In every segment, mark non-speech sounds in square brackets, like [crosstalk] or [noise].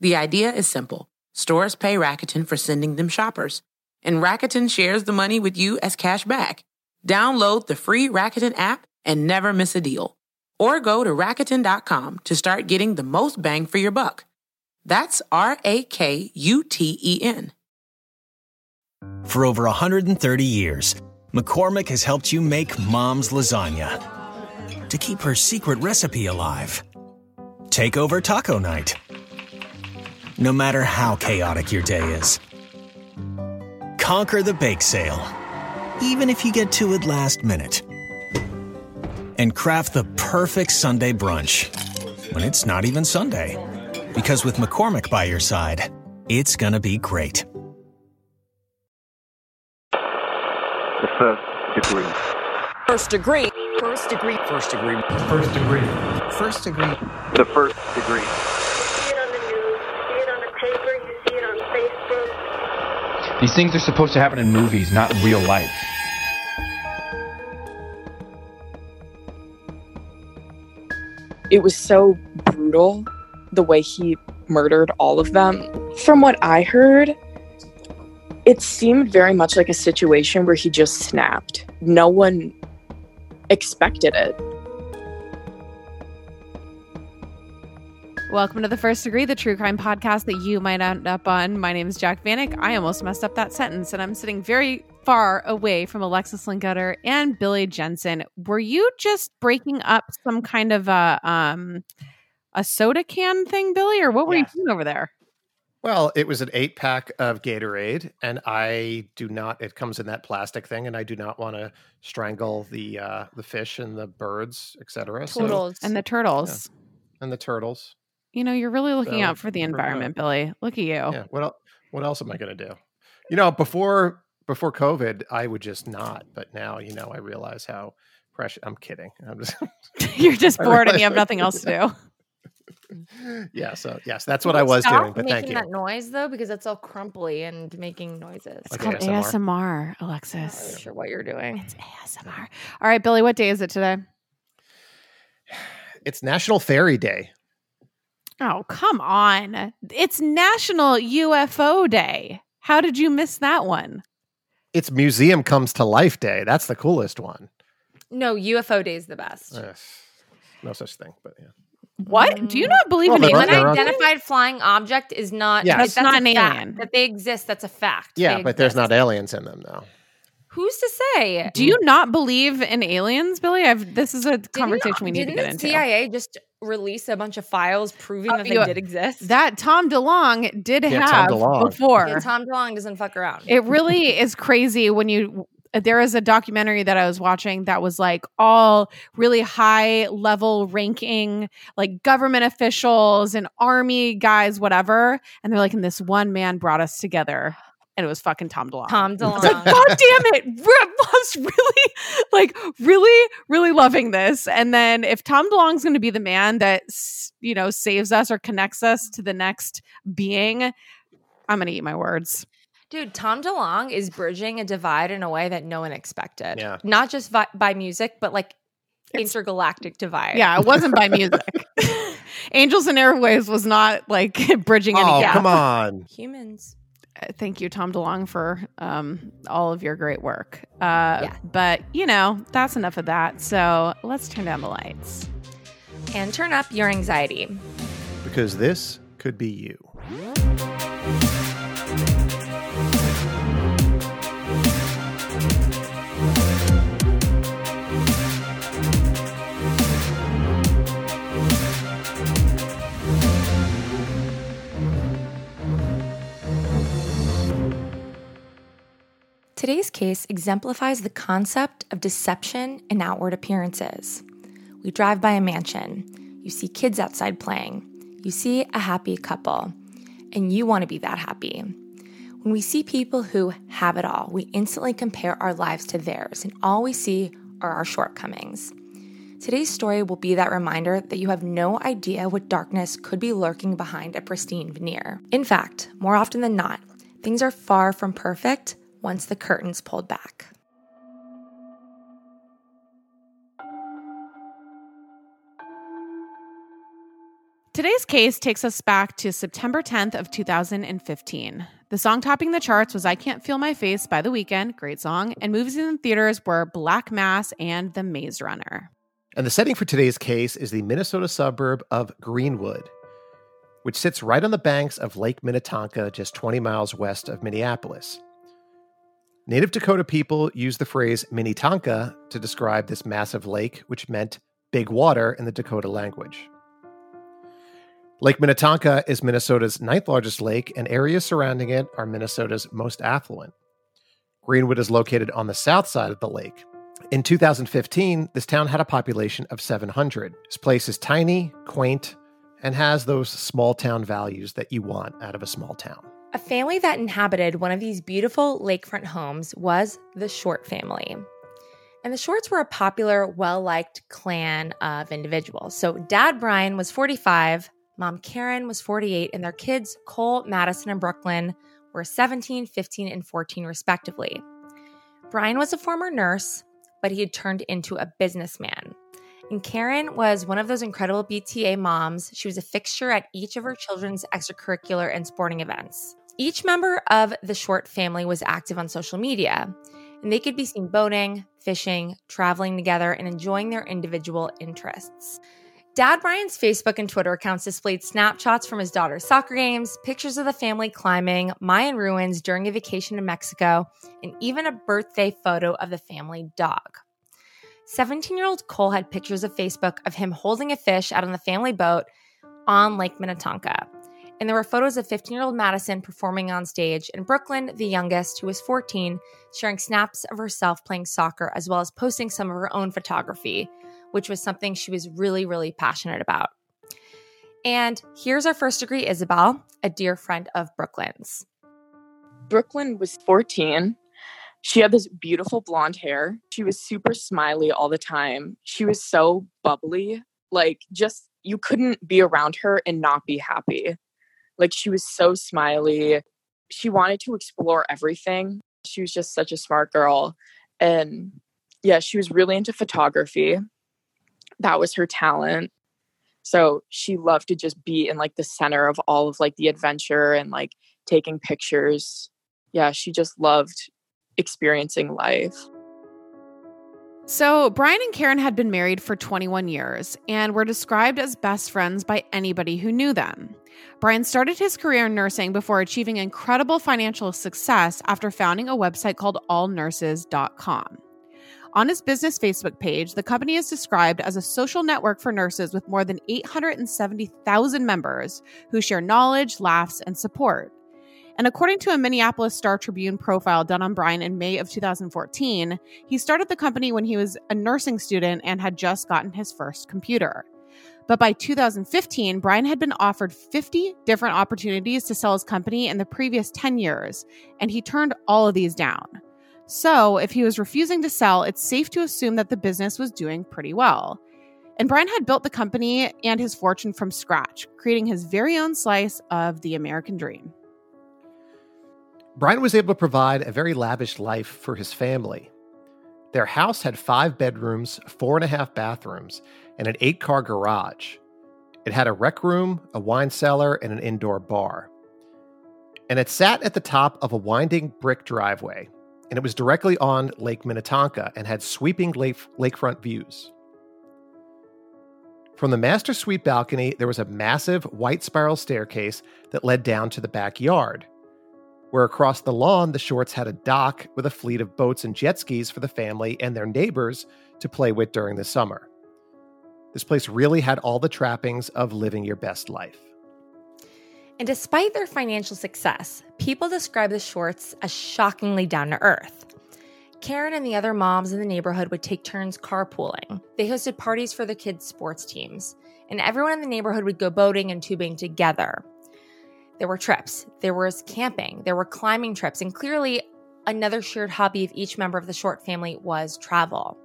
The idea is simple. Stores pay Rakuten for sending them shoppers, and Rakuten shares the money with you as cash back. Download the free Rakuten app and never miss a deal. Or go to Rakuten.com to start getting the most bang for your buck. That's R A K U T E N. For over 130 years, McCormick has helped you make mom's lasagna to keep her secret recipe alive. Take over taco night. No matter how chaotic your day is, conquer the bake sale, even if you get to it last minute. And craft the perfect Sunday brunch when it's not even Sunday. Because with McCormick by your side, it's gonna be great. The first degree. First degree. First degree. First degree. First degree. First degree. The first degree. see it on the news, you see it on the paper, you see it on Facebook. These things are supposed to happen in movies, not in real life. It was so brutal the way he murdered all of them. From what I heard, it seemed very much like a situation where he just snapped. No one expected it. Welcome to the First Degree, the true crime podcast that you might end up on. My name is Jac Vanek. I almost messed up that sentence, and I'm sitting very far away from Alexis Linkletter and Billy Jensen. Were you just breaking up some kind of a um a soda can thing, Billy, or what were Yes. you doing over there? Well, it was an eight pack of Gatorade, and I do not. It comes in that plastic thing, and I do not want to strangle the uh, the fish and the birds, etc. So, And the turtles. and the turtles. You know, you're really looking So, out for the we're environment, Billy. Look at you. Yeah. What else? What else am I going to do? You know, before before COVID, I would just not, but now, you know, I realize how precious. I'm kidding. I'm just. [laughs] [laughs] you're just bored and you have nothing else to [laughs] do. yeah. So yes, that's what I was Stop doing. But making thank you. that noise though, because it's all crumply and making noises. It's Like called ASMR? ASMR, I'm not sure what you're doing. It's ASMR. All right, Billy, what day is it today? [sighs] It's National Fairy Day. Oh, come on. It's National UFO Day. How did you miss that one? It's Museum Comes to Life Day. That's the coolest one. No, UFO Day is the best. Eh, no such thing, but yeah. What? Do you not believe Well, in there are- aliens? there Unidentified flying object is not. Yes. That's that's not a an fact. alien. That they exist, that's a fact. Yeah, They but there's not aliens in them, though. Who's to say? Do you not believe in aliens, Billy? I've this is a conversation Didn't- we need to didn't get into. CIA just release a bunch of files proving Uh, that they you- did exist? That Tom DeLonge did Yeah, Tom have before. Yeah, Tom DeLonge doesn't fuck around. it really [laughs] is crazy when you there is a documentary that I was watching that was like all really high level ranking like government officials and army guys whatever and they're like and this one man brought us together and it was fucking Tom DeLonge. Tom I was like, DeLonge. God damn it. [laughs] I was really, like, really, really loving this. And then if Tom DeLonge's going to be the man that, you know, saves us or connects us to the next being, I'm going to eat my words. Dude, Tom DeLonge is bridging a divide in a way that no one expected. Yeah. Not just vi- by music, but like It's- intergalactic divide. Yeah, it wasn't by music. [laughs] Angels and Airwaves was not like [laughs] bridging any Oh, gap. come on. Humans. Thank you, Tom DeLonge, for um, all of your great work. Uh, Yeah. But, you know, that's enough of that. So let's turn down the lights. And turn up your anxiety. Because this could be you. Today's case exemplifies the concept of deception in outward appearances. We drive by a mansion. You see kids outside playing. You see a happy couple. and you want to be that happy. When we see people who have it all, we instantly compare our lives to theirs, and all we see are our shortcomings. Today's story will be that reminder that you have no idea what darkness could be lurking behind a pristine veneer. In fact, more often than not, things are far from perfect once the curtain's pulled back. Today's case takes us back to September 10th of 2015. The song topping the charts was I Can't Feel My Face by The Weeknd, great song, and movies in theaters were Black Mass and The Maze Runner. And the setting for today's case is the Minnesota suburb of Greenwood, which sits right on the banks of Lake Minnetonka, just 20 miles west of Minneapolis. Native Dakota people used the phrase Minnetonka to describe this massive lake, which meant big water in the Dakota language. Lake Minnetonka is Minnesota's ninth largest lake, and areas surrounding it are Minnesota's most affluent. Greenwood is located on the south side of the lake. In 2015, this town had a population of 700. This place is tiny, quaint, and has those small town values that you want out of a small town. A family that inhabited one of these beautiful lakefront homes was the Short family. And the Shorts were a popular, well liked clan of individuals. So, Dad Brian was 45, Mom Karen was 48, and their kids, Cole, Madison, and Brooklyn, were 17, 15, and 14, respectively. Brian was a former nurse, but he had turned into a businessman. And Karen was one of those incredible PTA moms. She was a fixture at each of her children's extracurricular and sporting events. Each member of the Short family was active on social media, and they could be seen boating, fishing, traveling together, and enjoying their individual interests. Dad Brian's Facebook and Twitter accounts displayed snapshots from his daughter's soccer games, pictures of the family climbing Mayan ruins during a vacation to Mexico, and even a birthday photo of the family dog. 17 year old Cole had pictures of Facebook of him holding a fish out on the family boat on Lake Minnetonka. And there were photos of 15 year old Madison performing on stage, and Brooklyn, the youngest, who was 14, sharing snaps of herself playing soccer, as well as posting some of her own photography which was something she was really, really passionate about. And here's our first degree Isabel, a dear friend of Brooklyn's. Brooklyn was 14. She had this beautiful blonde hair. She was super smiley all the time. She was so bubbly. Like, just you couldn't be around her and not be happy. Like, she was so smiley. She wanted to explore everything. She was just such a smart girl. And yeah, she was really into photography that was her talent. So she loved to just be in like the center of all of like the adventure and like taking pictures. Yeah, she just loved experiencing life. So, Brian and Karen had been married for 21 years and were described as best friends by anybody who knew them. Brian started his career in nursing before achieving incredible financial success after founding a website called allnurses.com. On his business Facebook page, the company is described as a social network for nurses with more than 870,000 members who share knowledge, laughs, and support. And according to a Minneapolis Star Tribune profile done on Brian in May of 2014, he started the company when he was a nursing student and had just gotten his first computer. But by 2015, Brian had been offered 50 different opportunities to sell his company in the previous 10 years, and he turned all of these down. So, if he was refusing to sell, it's safe to assume that the business was doing pretty well. And Brian had built the company and his fortune from scratch, creating his very own slice of the American dream. Brian was able to provide a very lavish life for his family. Their house had five bedrooms, four and a half bathrooms, and an eight car garage. It had a rec room, a wine cellar, and an indoor bar. And it sat at the top of a winding brick driveway and it was directly on Lake Minnetonka and had sweeping lake, lakefront views. From the master suite balcony, there was a massive white spiral staircase that led down to the backyard, where across the lawn, the Shorts had a dock with a fleet of boats and jet skis for the family and their neighbors to play with during the summer. This place really had all the trappings of living your best life. And despite their financial success, people describe the Shorts as shockingly down to earth. Karen and the other moms in the neighborhood would take turns carpooling. They hosted parties for the kids' sports teams, and everyone in the neighborhood would go boating and tubing together. There were trips, there was camping, there were climbing trips, and clearly another shared hobby of each member of the Short family was travel.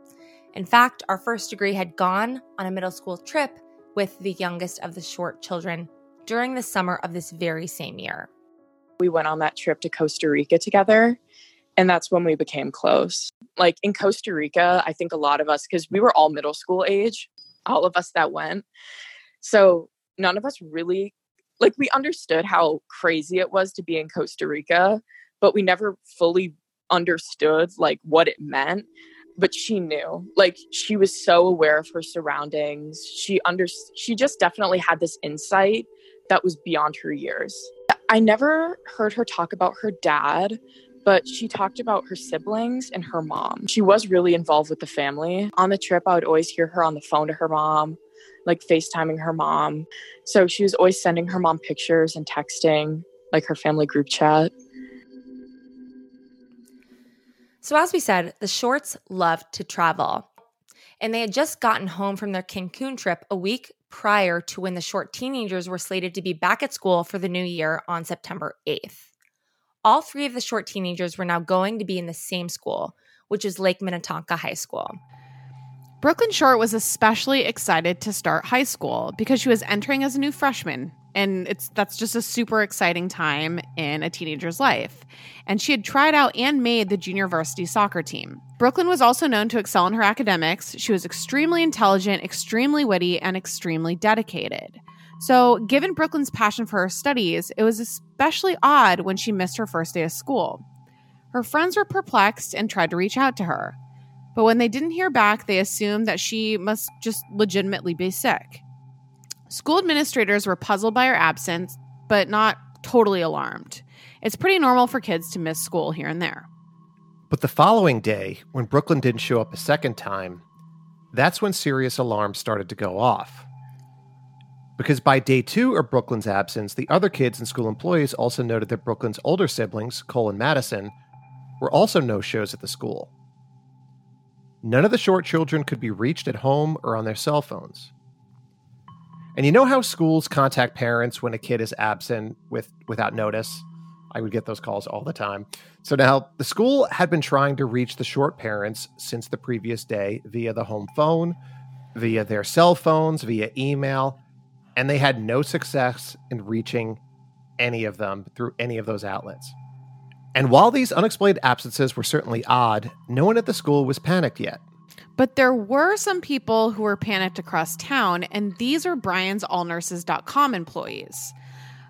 In fact, our first degree had gone on a middle school trip with the youngest of the Short children during the summer of this very same year. We went on that trip to Costa Rica together, and that's when we became close. Like in Costa Rica, I think a lot of us, because we were all middle school age, all of us that went. So none of us really, like, we understood how crazy it was to be in Costa Rica, but we never fully understood, like, what it meant but she knew. Like she was so aware of her surroundings. She under she just definitely had this insight that was beyond her years. I never heard her talk about her dad but she talked about her siblings and her mom. She was really involved with the family. On the trip i would always hear her on the phone to her mom like facetiming her mom so she was always sending her mom pictures and texting like her family group chat So, as we said, the Shorts loved to travel. And they had just gotten home from their Cancun trip a week prior to when the Short teenagers were slated to be back at school for the new year on September 8th. All three of the Short teenagers were now going to be in the same school, which is Lake Minnetonka High School. Brooklyn Short was especially excited to start high school because she was entering as a new freshman and it's that's just a super exciting time in a teenager's life. And she had tried out and made the junior varsity soccer team. Brooklyn was also known to excel in her academics. She was extremely intelligent, extremely witty, and extremely dedicated. So, given Brooklyn's passion for her studies, it was especially odd when she missed her first day of school. Her friends were perplexed and tried to reach out to her. But when they didn't hear back, they assumed that she must just legitimately be sick. School administrators were puzzled by her absence, but not totally alarmed. It's pretty normal for kids to miss school here and there. But the following day, when Brooklyn didn't show up a second time, that's when serious alarms started to go off. Because by day two of Brooklyn's absence, the other kids and school employees also noted that Brooklyn's older siblings, Cole and Madison, were also no shows at the school. None of the short children could be reached at home or on their cell phones. And you know how schools contact parents when a kid is absent with without notice? I would get those calls all the time. So now the school had been trying to reach the short parents since the previous day via the home phone, via their cell phones, via email, and they had no success in reaching any of them through any of those outlets. And while these unexplained absences were certainly odd, no one at the school was panicked yet. But there were some people who were panicked across town, and these are Brian's allnurses.com employees.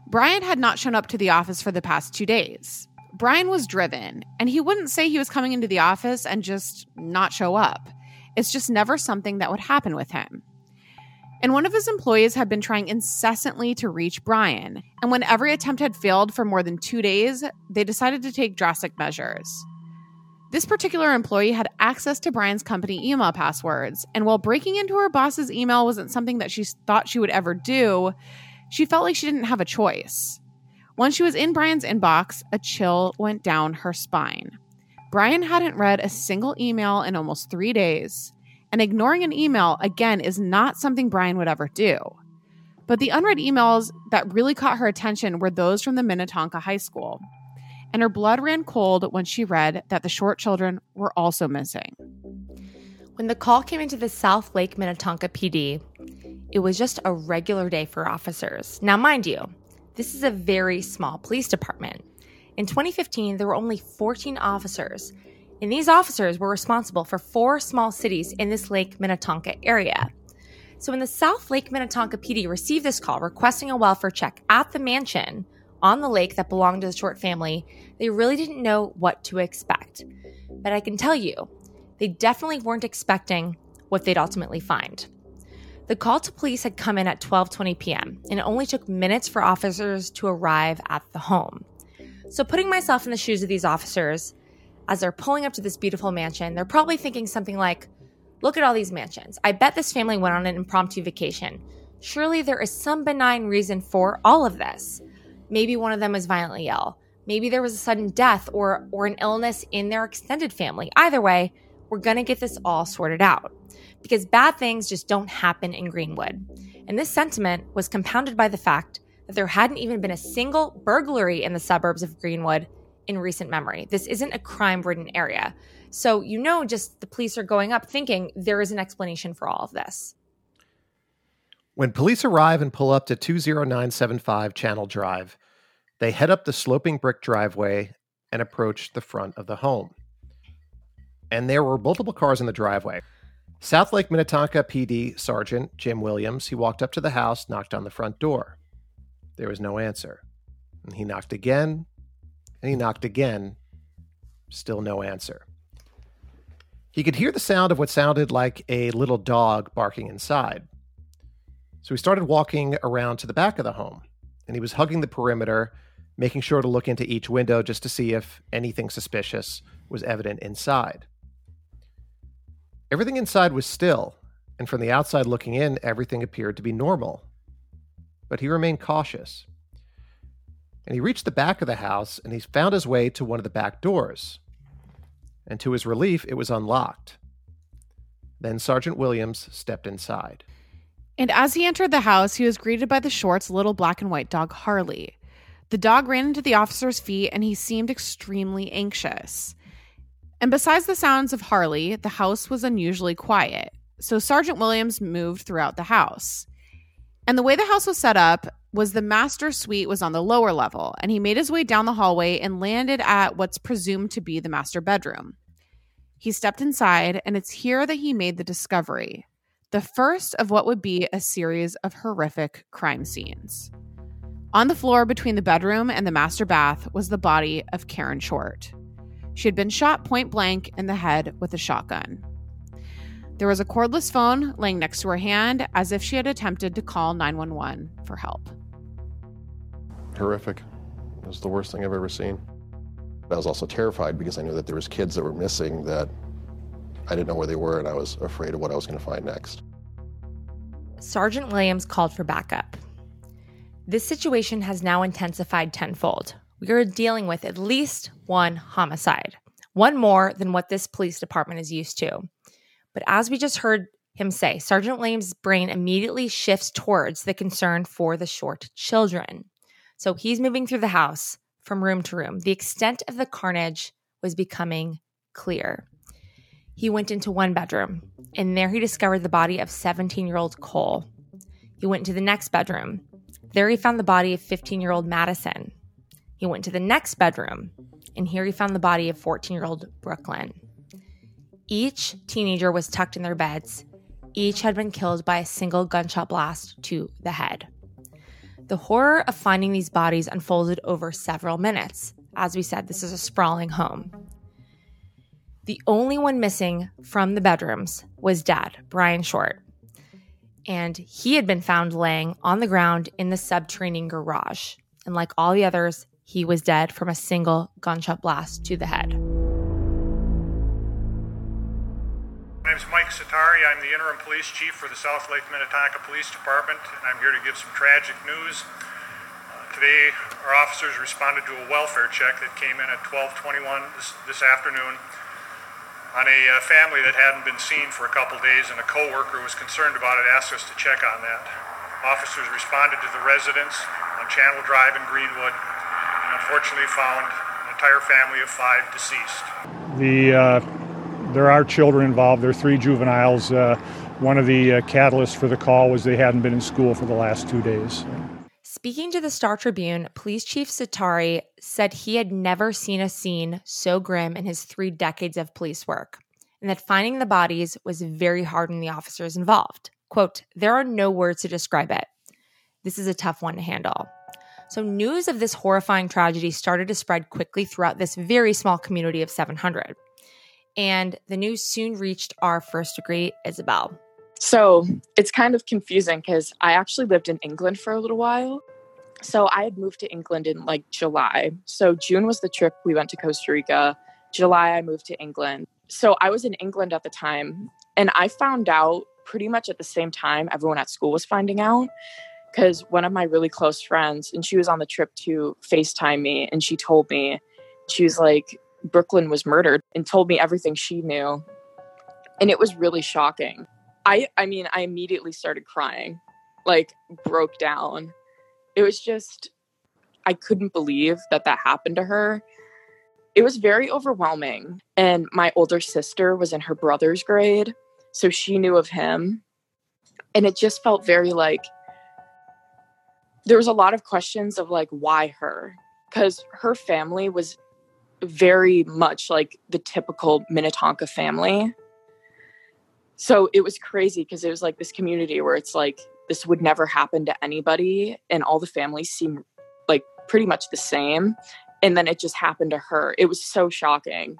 Brian had not shown up to the office for the past two days. Brian was driven, and he wouldn't say he was coming into the office and just not show up. It's just never something that would happen with him. And one of his employees had been trying incessantly to reach Brian. And when every attempt had failed for more than two days, they decided to take drastic measures. This particular employee had access to Brian's company email passwords, and while breaking into her boss's email wasn't something that she thought she would ever do, she felt like she didn't have a choice. Once she was in Brian's inbox, a chill went down her spine. Brian hadn't read a single email in almost three days, and ignoring an email, again, is not something Brian would ever do. But the unread emails that really caught her attention were those from the Minnetonka High School and her blood ran cold when she read that the short children were also missing. When the call came into the South Lake Minnetonka PD, it was just a regular day for officers. Now, mind you, this is a very small police department. In 2015, there were only 14 officers, and these officers were responsible for four small cities in this Lake Minnetonka area. So, when the South Lake Minnetonka PD received this call requesting a welfare check at the mansion, on the lake that belonged to the Short family, they really didn't know what to expect. But I can tell you, they definitely weren't expecting what they'd ultimately find. The call to police had come in at 12:20 p.m. and it only took minutes for officers to arrive at the home. So putting myself in the shoes of these officers as they're pulling up to this beautiful mansion, they're probably thinking something like, "Look at all these mansions. I bet this family went on an impromptu vacation. Surely there is some benign reason for all of this." Maybe one of them was violently ill. Maybe there was a sudden death or or an illness in their extended family. Either way, we're going to get this all sorted out. Because bad things just don't happen in Greenwood. And this sentiment was compounded by the fact that there hadn't even been a single burglary in the suburbs of Greenwood in recent memory. This isn't a crime ridden area. So, you know, just the police are going up thinking there is an explanation for all of this. When police arrive and pull up to 20975 Channel Drive, they head up the sloping brick driveway and approach the front of the home. And there were multiple cars in the driveway. South Lake Minnetonka PD Sergeant Jim Williams, he walked up to the house, knocked on the front door. There was no answer. And he knocked again, and he knocked again. Still no answer. He could hear the sound of what sounded like a little dog barking inside. So he started walking around to the back of the home, and he was hugging the perimeter, making sure to look into each window just to see if anything suspicious was evident inside. Everything inside was still, and from the outside looking in, everything appeared to be normal. But he remained cautious. And he reached the back of the house and he found his way to one of the back doors. And to his relief, it was unlocked. Then Sergeant Williams stepped inside. And as he entered the house, he was greeted by the Shorts' little black and white dog, Harley. The dog ran into the officer's feet and he seemed extremely anxious. And besides the sounds of Harley, the house was unusually quiet. So Sergeant Williams moved throughout the house. And the way the house was set up was the master suite was on the lower level, and he made his way down the hallway and landed at what's presumed to be the master bedroom. He stepped inside, and it's here that he made the discovery the first of what would be a series of horrific crime scenes. On the floor between the bedroom and the master bath was the body of Karen Short. She had been shot point blank in the head with a shotgun. There was a cordless phone laying next to her hand as if she had attempted to call 911 for help. Horrific. It was the worst thing I've ever seen. I was also terrified because I knew that there was kids that were missing that I didn't know where they were and I was afraid of what I was going to find next. Sergeant Williams called for backup. This situation has now intensified tenfold. We are dealing with at least one homicide, one more than what this police department is used to. But as we just heard him say, Sergeant Williams' brain immediately shifts towards the concern for the short children. So he's moving through the house from room to room. The extent of the carnage was becoming clear. He went into one bedroom, and there he discovered the body of 17 year old Cole. He went to the next bedroom. There he found the body of 15 year old Madison. He went to the next bedroom, and here he found the body of 14 year old Brooklyn. Each teenager was tucked in their beds. Each had been killed by a single gunshot blast to the head. The horror of finding these bodies unfolded over several minutes. As we said, this is a sprawling home. The only one missing from the bedrooms was dad, Brian Short. And he had been found laying on the ground in the subterranean garage. And like all the others, he was dead from a single gunshot blast to the head. My name is Mike Siitari. I'm the interim police chief for the South Lake Minnetonka Police Department, and I'm here to give some tragic news. Uh, today, our officers responded to a welfare check that came in at 1221 this, this afternoon on a uh, family that hadn't been seen for a couple days, and a coworker was concerned about it, asked us to check on that. Officers responded to the residence on Channel Drive in Greenwood, and unfortunately found an entire family of five deceased. The uh, there are children involved. There are three juveniles. Uh, one of the uh, catalysts for the call was they hadn't been in school for the last two days. Speaking to the Star Tribune, Police Chief Siitari said he had never seen a scene so grim in his three decades of police work, and that finding the bodies was very hard on the officers involved. Quote, there are no words to describe it. This is a tough one to handle. So, news of this horrifying tragedy started to spread quickly throughout this very small community of 700 and the news soon reached our first degree, Isabel. So it's kind of confusing because I actually lived in England for a little while. So I had moved to England in like July. So June was the trip we went to Costa Rica. July, I moved to England. So I was in England at the time. And I found out pretty much at the same time everyone at school was finding out because one of my really close friends, and she was on the trip to FaceTime me, and she told me, she was like, Brooklyn was murdered and told me everything she knew. And it was really shocking. I I mean, I immediately started crying, like broke down. It was just, I couldn't believe that that happened to her. It was very overwhelming. And my older sister was in her brother's grade, so she knew of him. And it just felt very like there was a lot of questions of like, why her? Because her family was very much like the typical Minnetonka family. So it was crazy because it was like this community where it's like this would never happen to anybody and all the families seem like pretty much the same and then it just happened to her. It was so shocking.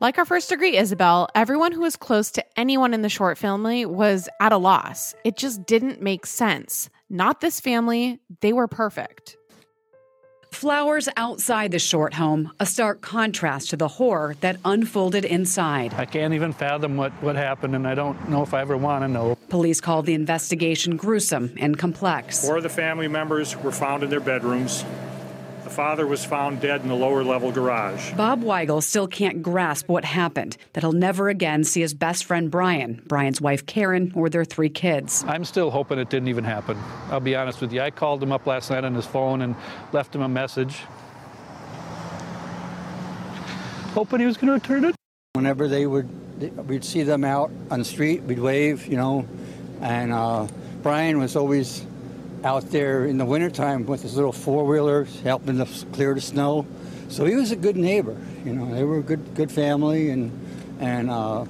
Like our first degree, Isabel, everyone who was close to anyone in the short family was at a loss. It just didn't make sense. Not this family, they were perfect. Flowers outside the short home, a stark contrast to the horror that unfolded inside. I can't even fathom what, what happened, and I don't know if I ever want to know. Police called the investigation gruesome and complex. Four of the family members were found in their bedrooms. The father was found dead in the lower level garage. Bob Weigel still can't grasp what happened, that he'll never again see his best friend Brian, Brian's wife Karen, or their three kids. I'm still hoping it didn't even happen. I'll be honest with you. I called him up last night on his phone and left him a message. Hoping he was going to return it. Whenever they would, we'd see them out on the street, we'd wave, you know, and uh, Brian was always out there in the wintertime with his little four wheeler helping to clear the snow. So he was a good neighbor. You know, they were a good good family, and and uh,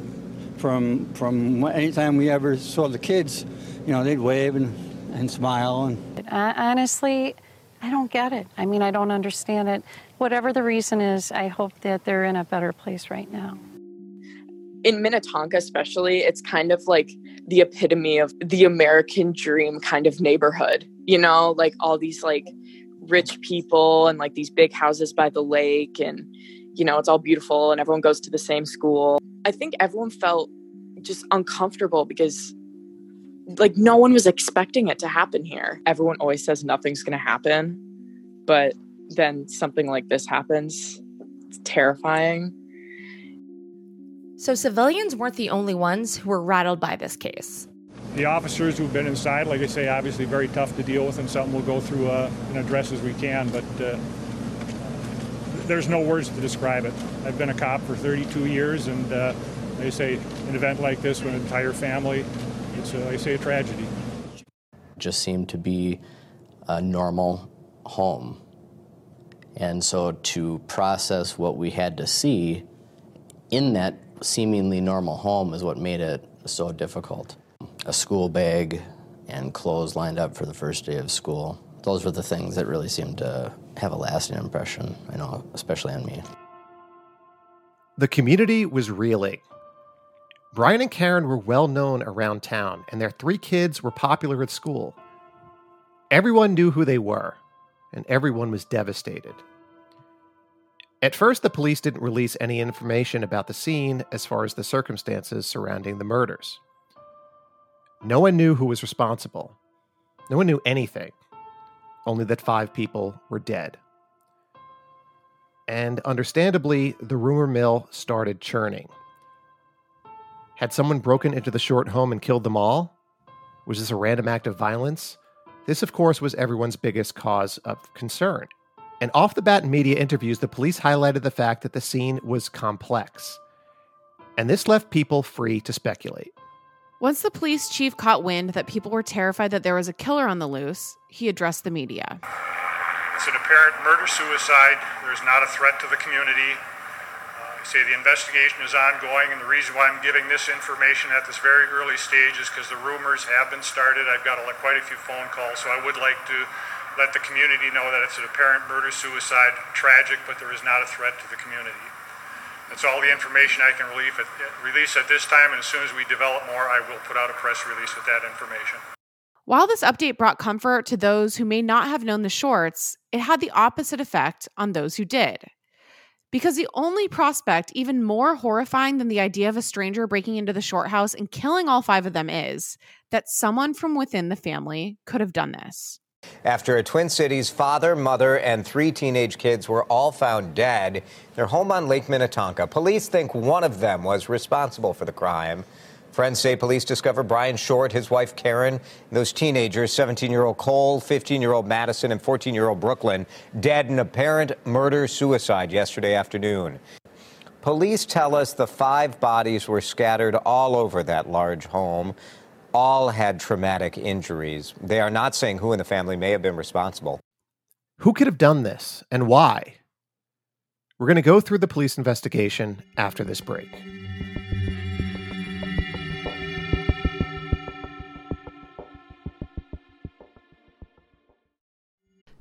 from from anytime we ever saw the kids, you know, they'd wave and, and smile. And uh, honestly, I don't get it. I mean, I don't understand it. Whatever the reason is, I hope that they're in a better place right now in Minnetonka, especially, it's kind of like the epitome of the American dream kind of neighborhood, you know, like all these like rich people and like these big houses by the lake, and you know, it's all beautiful and everyone goes to the same school. I think everyone felt just uncomfortable because like no one was expecting it to happen here. Everyone always says nothing's going to happen, but then something like this happens. It's terrifying. So civilians weren't the only ones who were rattled by this case. The officers who've been inside, like I say, obviously very tough to deal with, and something we'll go through uh, and address as we can. But uh, there's no words to describe it. I've been a cop for 32 years, and uh, like I say, an event like this with an entire family, it's, uh, like I say, a tragedy. Just seemed to be a normal home. And so to process what we had to see in that seemingly normal home is what made it so difficult. A school bag and clothes lined up for the first day of school. Those were the things that really seemed to have a lasting impression, I know, especially on me. The community was reeling. Brian and Karen were well known around town, and their three kids were popular at school. Everyone knew who they were, and everyone was devastated. At first, the police didn't release any information about the scene as far as the circumstances surrounding the murders. No one knew who was responsible. No one knew anything, only that five people were dead. And understandably, the rumor mill started churning. Had someone broken into the short home and killed them all? Was this a random act of violence? This, of course, was everyone's biggest cause of concern. And off the bat in media interviews, the police highlighted the fact that the scene was complex. And this left people free to speculate. Once the police chief caught wind that people were terrified that there was a killer on the loose, he addressed the media. It's an apparent murder suicide. There's not a threat to the community. Uh, I say the investigation is ongoing, and the reason why I'm giving this information at this very early stage is because the rumors have been started. I've got a, quite a few phone calls, so I would like to let the community know that it's an apparent murder suicide, tragic, but there is not a threat to the community. That's all the information I can release at, this time, and as soon as we develop more, I will put out a press release with that information. While this update brought comfort to those who may not have known the shorts, it had the opposite effect on those who did. Because the only prospect even more horrifying than the idea of a stranger breaking into the short house and killing all five of them is that someone from within the family could have done this. After a Twin Cities father, mother, and three teenage kids were all found dead, their home on Lake Minnetonka. Police think one of them was responsible for the crime. Friends say police discovered Brian Short, his wife Karen, those teenagers, 17 year old Cole, 15 year old Madison, and 14 year old Brooklyn, dead in apparent murder suicide yesterday afternoon. Police tell us the five bodies were scattered all over that large home. All had traumatic injuries. They are not saying who in the family may have been responsible. Who could have done this and why? We're going to go through the police investigation after this break.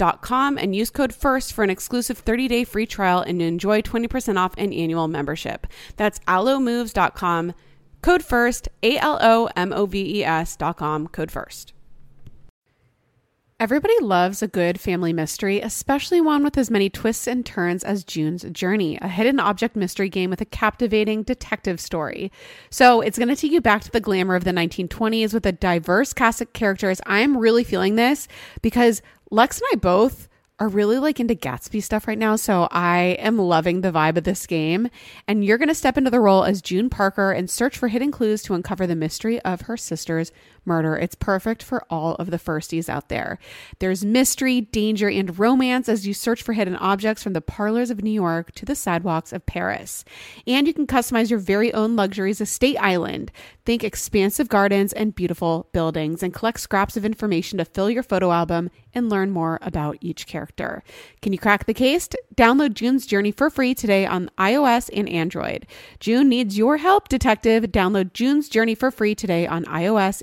alomoves.com and use code FIRST for an exclusive 30-day free trial and enjoy 20% off an annual membership. That's alomoves.com. Code FIRST, A-L-O-M-O-V-E-S dot com, code FIRST. Everybody loves a good family mystery, especially one with as many twists and turns as June's Journey, a hidden object mystery game with a captivating detective story. So it's going to take you back to the glamour of the 1920s with a diverse cast of characters. I'm really feeling this because Lex and I both are really like into Gatsby stuff right now. So I am loving the vibe of this game. And you're going to step into the role as June Parker and search for hidden clues to uncover the mystery of her sister's murder. It's perfect for all of the firsties out there. There's mystery, danger, and romance as you search for hidden objects from the parlors of New York to the sidewalks of Paris. And you can customize your very own luxuries estate island. Think expansive gardens and beautiful buildings and collect scraps of information to fill your photo album and learn more about each character. Can you crack the case? Download June's Journey for free today on iOS and Android. June needs your help, detective. Download June's Journey for free today on iOS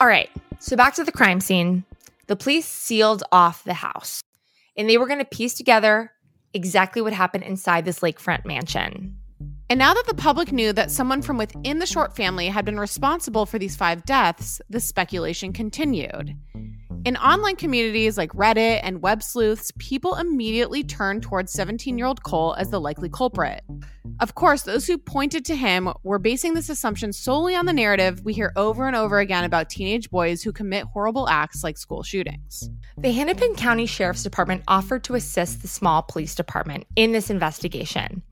All right, so back to the crime scene. The police sealed off the house and they were going to piece together exactly what happened inside this lakefront mansion. And now that the public knew that someone from within the Short family had been responsible for these five deaths, the speculation continued. In online communities like Reddit and web sleuths, people immediately turned towards 17 year old Cole as the likely culprit. Of course, those who pointed to him were basing this assumption solely on the narrative we hear over and over again about teenage boys who commit horrible acts like school shootings. The Hennepin County Sheriff's Department offered to assist the small police department in this investigation.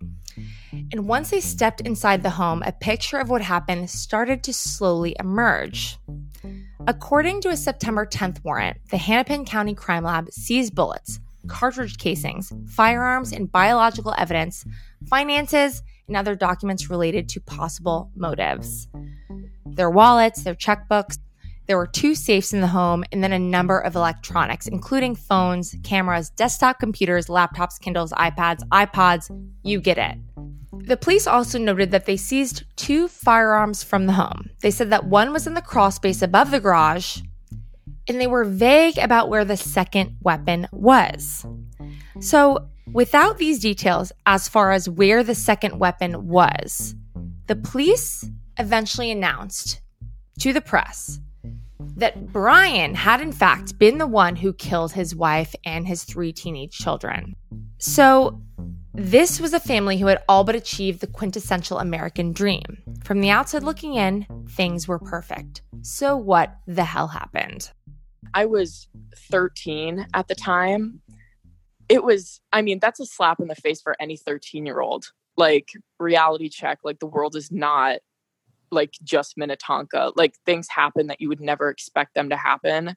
And once they stepped inside the home, a picture of what happened started to slowly emerge. According to a September 10th warrant, the Hennepin County Crime Lab seized bullets, cartridge casings, firearms, and biological evidence, finances, and other documents related to possible motives. Their wallets, their checkbooks. There were two safes in the home and then a number of electronics, including phones, cameras, desktop computers, laptops, Kindles, iPads, iPods. You get it. The police also noted that they seized two firearms from the home. They said that one was in the crawl space above the garage, and they were vague about where the second weapon was. So, without these details as far as where the second weapon was, the police eventually announced to the press that Brian had, in fact, been the one who killed his wife and his three teenage children. So, this was a family who had all but achieved the quintessential American dream. From the outside looking in, things were perfect. So, what the hell happened? I was 13 at the time. It was, I mean, that's a slap in the face for any 13 year old. Like, reality check, like, the world is not like just Minnetonka. Like, things happen that you would never expect them to happen.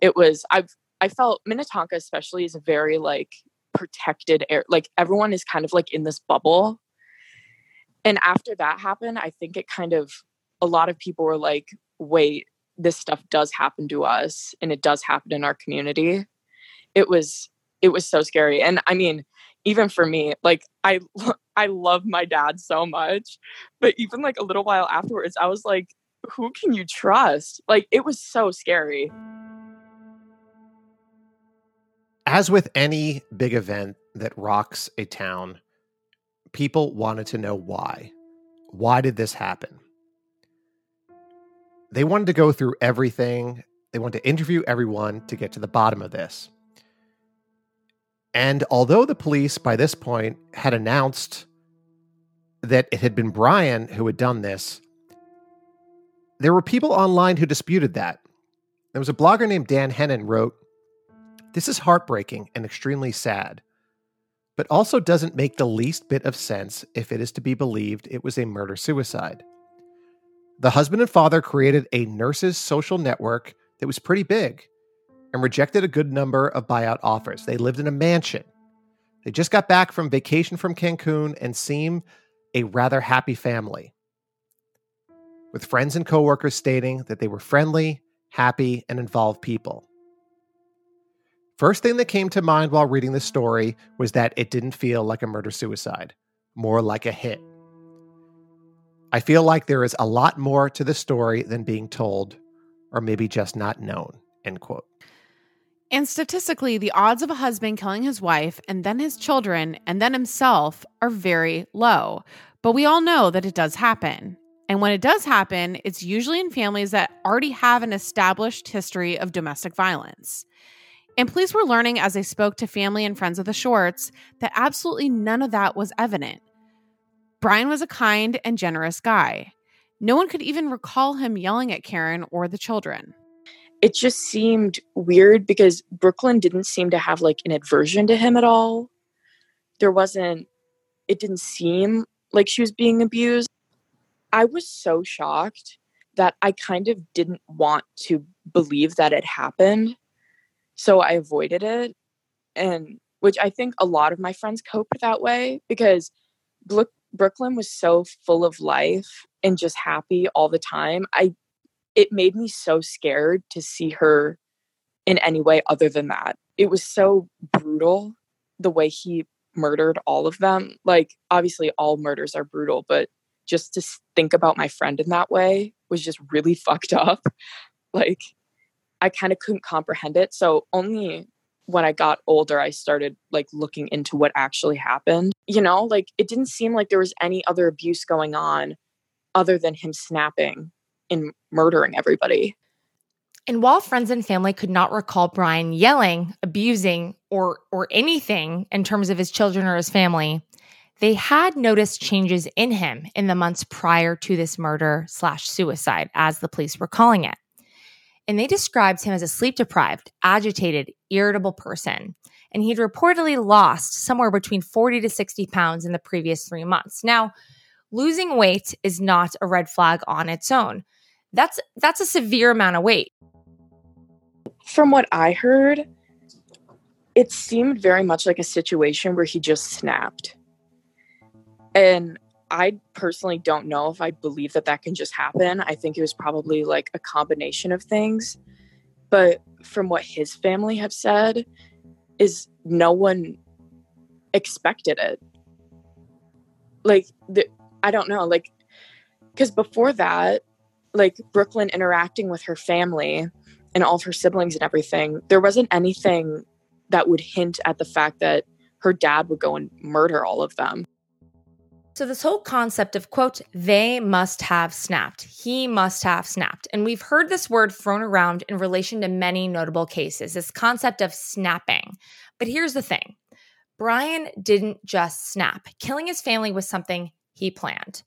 It was, I've, I felt Minnetonka, especially, is a very like protected air. Like, everyone is kind of like in this bubble. And after that happened, I think it kind of, a lot of people were like, wait, this stuff does happen to us and it does happen in our community it was it was so scary and i mean even for me like i [laughs] i love my dad so much but even like a little while afterwards i was like who can you trust like it was so scary As with any big event that rocks a town, people wanted to know why. Why did this happen? They wanted to go through everything. They wanted to interview everyone to get to the bottom of this. And although the police by this point had announced that it had been Brian who had done this, there were people online who disputed that. There was a blogger named Dan Hennon wrote, This is heartbreaking and extremely sad, but also doesn't make the least bit of sense if it is to be believed it was a murder suicide. The husband and father created a nurses' social network that was pretty big and rejected a good number of buyout offers. They lived in a mansion. They just got back from vacation from Cancun and seem a rather happy family, with friends and coworkers stating that they were friendly, happy, and involved people. First thing that came to mind while reading this story was that it didn't feel like a murder suicide, more like a hit. I feel like there is a lot more to the story than being told, or maybe just not known. End quote. And statistically, the odds of a husband killing his wife and then his children and then himself are very low. But we all know that it does happen. And when it does happen, it's usually in families that already have an established history of domestic violence. And police were learning as they spoke to family and friends of the Shorts that absolutely none of that was evident. Brian was a kind and generous guy. No one could even recall him yelling at Karen or the children. It just seemed weird because Brooklyn didn't seem to have like an aversion to him at all. There wasn't, it didn't seem like she was being abused. I was so shocked that I kind of didn't want to believe that it happened. So I avoided it. And which I think a lot of my friends coped that way because Brooklyn was so full of life and just happy all the time. I it made me so scared to see her in any way other than that. It was so brutal the way he murdered all of them. Like, obviously, all murders are brutal, but just to think about my friend in that way was just really [laughs] fucked up. Like, I kind of couldn't comprehend it. So, only when I got older, I started like looking into what actually happened. You know, like, it didn't seem like there was any other abuse going on other than him snapping and murdering everybody. And while friends and family could not recall Brian yelling, abusing, or or anything in terms of his children or his family, they had noticed changes in him in the months prior to this murder slash suicide, as the police were calling it. And they described him as a sleep deprived, agitated, irritable person. And he'd reportedly lost somewhere between 40 to 60 pounds in the previous three months. Now, losing weight is not a red flag on its own. That's that's a severe amount of weight. From what I heard, it seemed very much like a situation where he just snapped. And I personally don't know if I believe that that can just happen. I think it was probably like a combination of things. But from what his family have said, is no one expected it. Like, the, I don't know, like, because before that, like mm-hmm. Brooklyn interacting with her family and all of her siblings and everything, there wasn't anything that would hint at the fact that her dad would go and murder all of them. So, this whole concept of, quote, they must have snapped, he must have snapped. And we've heard this word thrown around in relation to many notable cases, this concept of snapping. But here's the thing Brian didn't just snap, killing his family was something he planned.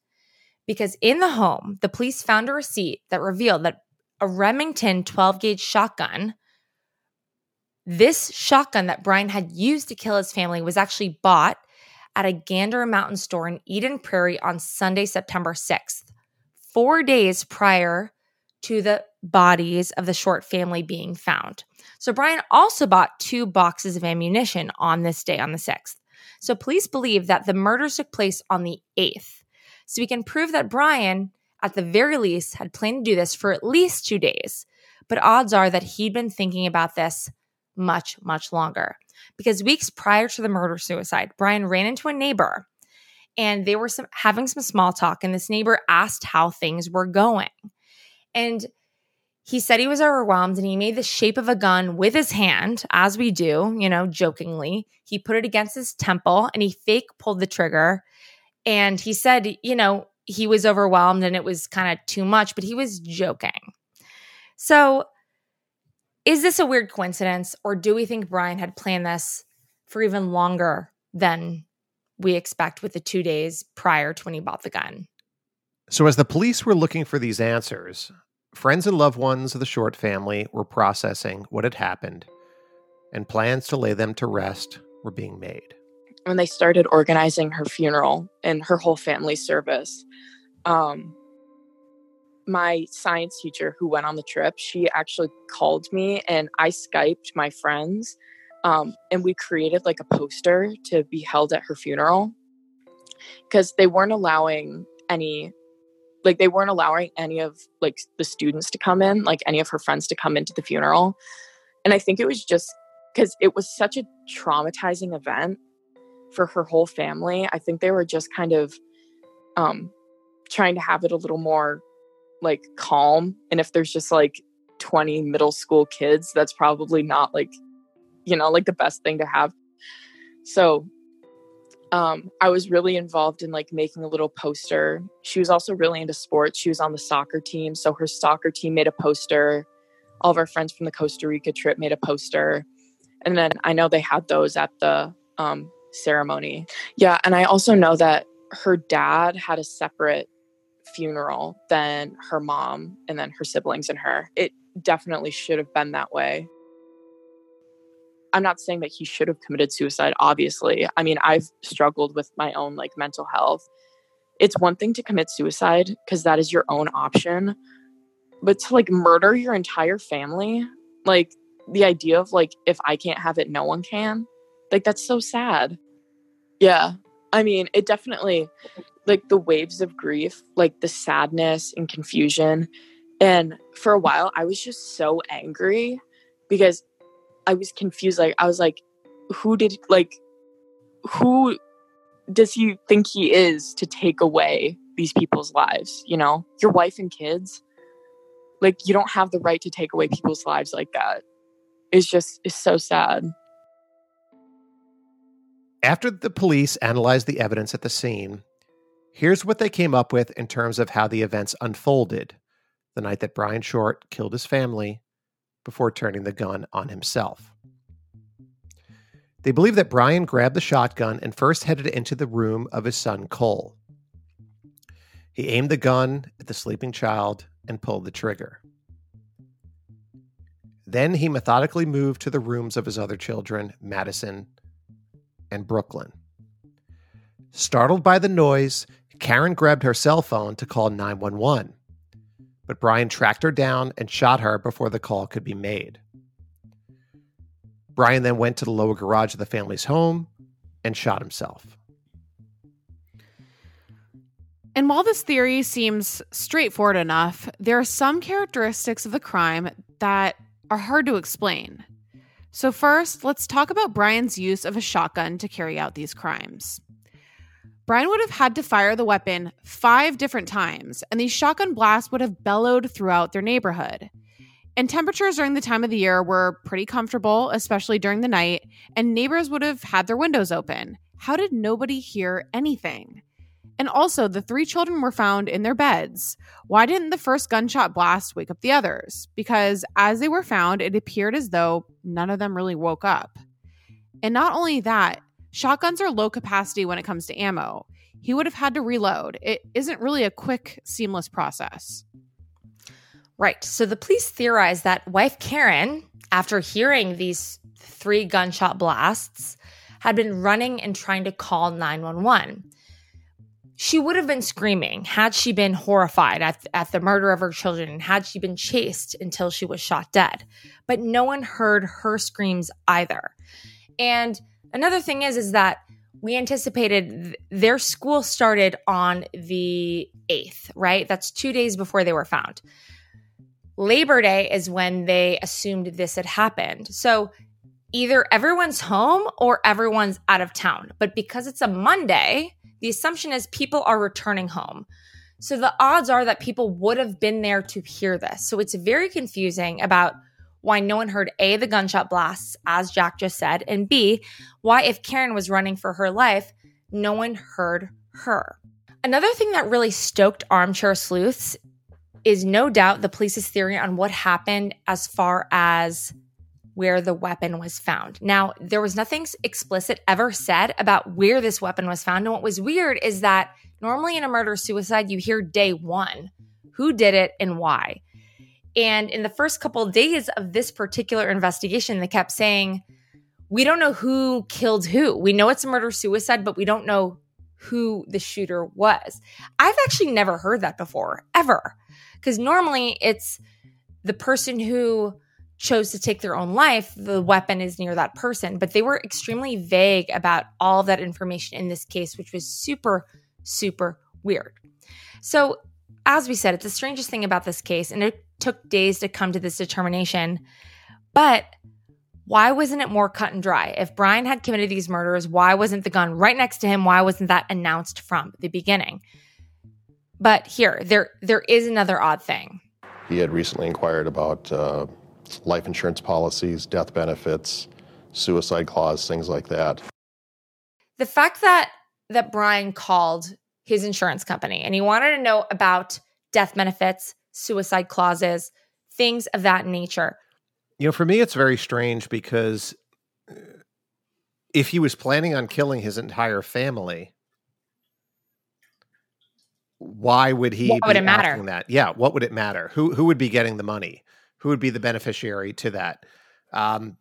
Because in the home, the police found a receipt that revealed that a Remington 12 gauge shotgun, this shotgun that Brian had used to kill his family, was actually bought at a Gander Mountain store in Eden Prairie on Sunday, September 6th, four days prior to the bodies of the short family being found. So Brian also bought two boxes of ammunition on this day, on the 6th. So police believe that the murders took place on the 8th. So we can prove that Brian, at the very least, had planned to do this for at least two days. But odds are that he'd been thinking about this much, much longer. Because weeks prior to the murder suicide, Brian ran into a neighbor and they were some, having some small talk. And this neighbor asked how things were going. And he said he was overwhelmed and he made the shape of a gun with his hand, as we do, you know, jokingly. He put it against his temple and he fake pulled the trigger. And he said, you know, he was overwhelmed and it was kind of too much, but he was joking. So, is this a weird coincidence or do we think Brian had planned this for even longer than we expect with the two days prior to when he bought the gun? So, as the police were looking for these answers, friends and loved ones of the Short family were processing what had happened, and plans to lay them to rest were being made. When they started organizing her funeral and her whole family service, um, my science teacher who went on the trip, she actually called me and I Skyped my friends. Um, and we created like a poster to be held at her funeral because they weren't allowing any like they weren't allowing any of like the students to come in like any of her friends to come into the funeral and i think it was just because it was such a traumatizing event for her whole family i think they were just kind of um trying to have it a little more like calm and if there's just like 20 middle school kids that's probably not like you know like the best thing to have so um, I was really involved in like making a little poster. She was also really into sports. She was on the soccer team. So her soccer team made a poster. All of our friends from the Costa Rica trip made a poster. And then I know they had those at the um, ceremony. Yeah. And I also know that her dad had a separate funeral than her mom and then her siblings and her. It definitely should have been that way. I'm not saying that he should have committed suicide, obviously. I mean, I've struggled with my own like mental health. It's one thing to commit suicide because that is your own option, but to like murder your entire family, like the idea of like, if I can't have it, no one can, like, that's so sad. Yeah. I mean, it definitely, like, the waves of grief, like the sadness and confusion. And for a while, I was just so angry because I was confused. Like I was like, who did like who does he think he is to take away these people's lives? You know, your wife and kids. Like you don't have the right to take away people's lives like that. It's just it's so sad. After the police analyzed the evidence at the scene, here's what they came up with in terms of how the events unfolded the night that Brian Short killed his family before turning the gun on himself. They believe that Brian grabbed the shotgun and first headed into the room of his son Cole. He aimed the gun at the sleeping child and pulled the trigger. Then he methodically moved to the rooms of his other children, Madison and Brooklyn. Startled by the noise, Karen grabbed her cell phone to call 911. but Brian tracked her down and shot her before the call could be made. Brian then went to the lower garage of the family's home and shot himself. And while this theory seems straightforward enough, there are some characteristics of the crime that are hard to explain. So, first, let's talk about Brian's use of a shotgun to carry out these crimes. Brian would have had to fire the weapon five different times, and these shotgun blasts would have bellowed throughout their neighborhood. And temperatures during the time of the year were pretty comfortable, especially during the night, and neighbors would have had their windows open. How did nobody hear anything? And also, the three children were found in their beds. Why didn't the first gunshot blast wake up the others? Because as they were found, it appeared as though none of them really woke up. And not only that, shotguns are low capacity when it comes to ammo. He would have had to reload. It isn't really a quick, seamless process. Right. So the police theorize that wife Karen, after hearing these three gunshot blasts, had been running and trying to call 911 she would have been screaming had she been horrified at, at the murder of her children and had she been chased until she was shot dead. But no one heard her screams either. And another thing is, is that we anticipated th- their school started on the 8th, right? That's two days before they were found. Labor Day is when they assumed this had happened. So either everyone's home or everyone's out of town. But because it's a Monday, the assumption is people are returning home. So the odds are that people would have been there to hear this. So it's very confusing about why no one heard A, the gunshot blasts, as Jac just said, and B, why if Karen was running for her life, no one heard her. Another thing that really stoked armchair sleuths is no doubt the police's theory on what happened as far as where the weapon was found. Now, there was nothing explicit ever said about where this weapon was found. And what was weird is that normally in a murder suicide, you hear day one who did it and why. And in the first couple of days of this particular investigation, they kept saying, We don't know who killed who. We know it's a murder suicide, but we don't know who the shooter was. I've actually never heard that before, ever. Because normally it's the person who chose to take their own life, the weapon is near that person. But they were extremely vague about all that information in this case, which was super, super weird. So, as we said, it's the strangest thing about this case, and it took days to come to this determination. But why wasn't it more cut and dry? If Brian had committed these murders, why wasn't the gun right next to him? Why wasn't that announced from the beginning? But here, there there is another odd thing. He had recently inquired about uh, life insurance policies, death benefits, suicide clause, things like that. The fact that that Brian called his insurance company and he wanted to know about death benefits, suicide clauses, things of that nature. You know, for me, it's very strange because uh, if he was planning on killing his entire family, why would he what would it matter? asking that? Yeah, what would it matter? Who who would be getting the money? Who would be the beneficiary to that? Um,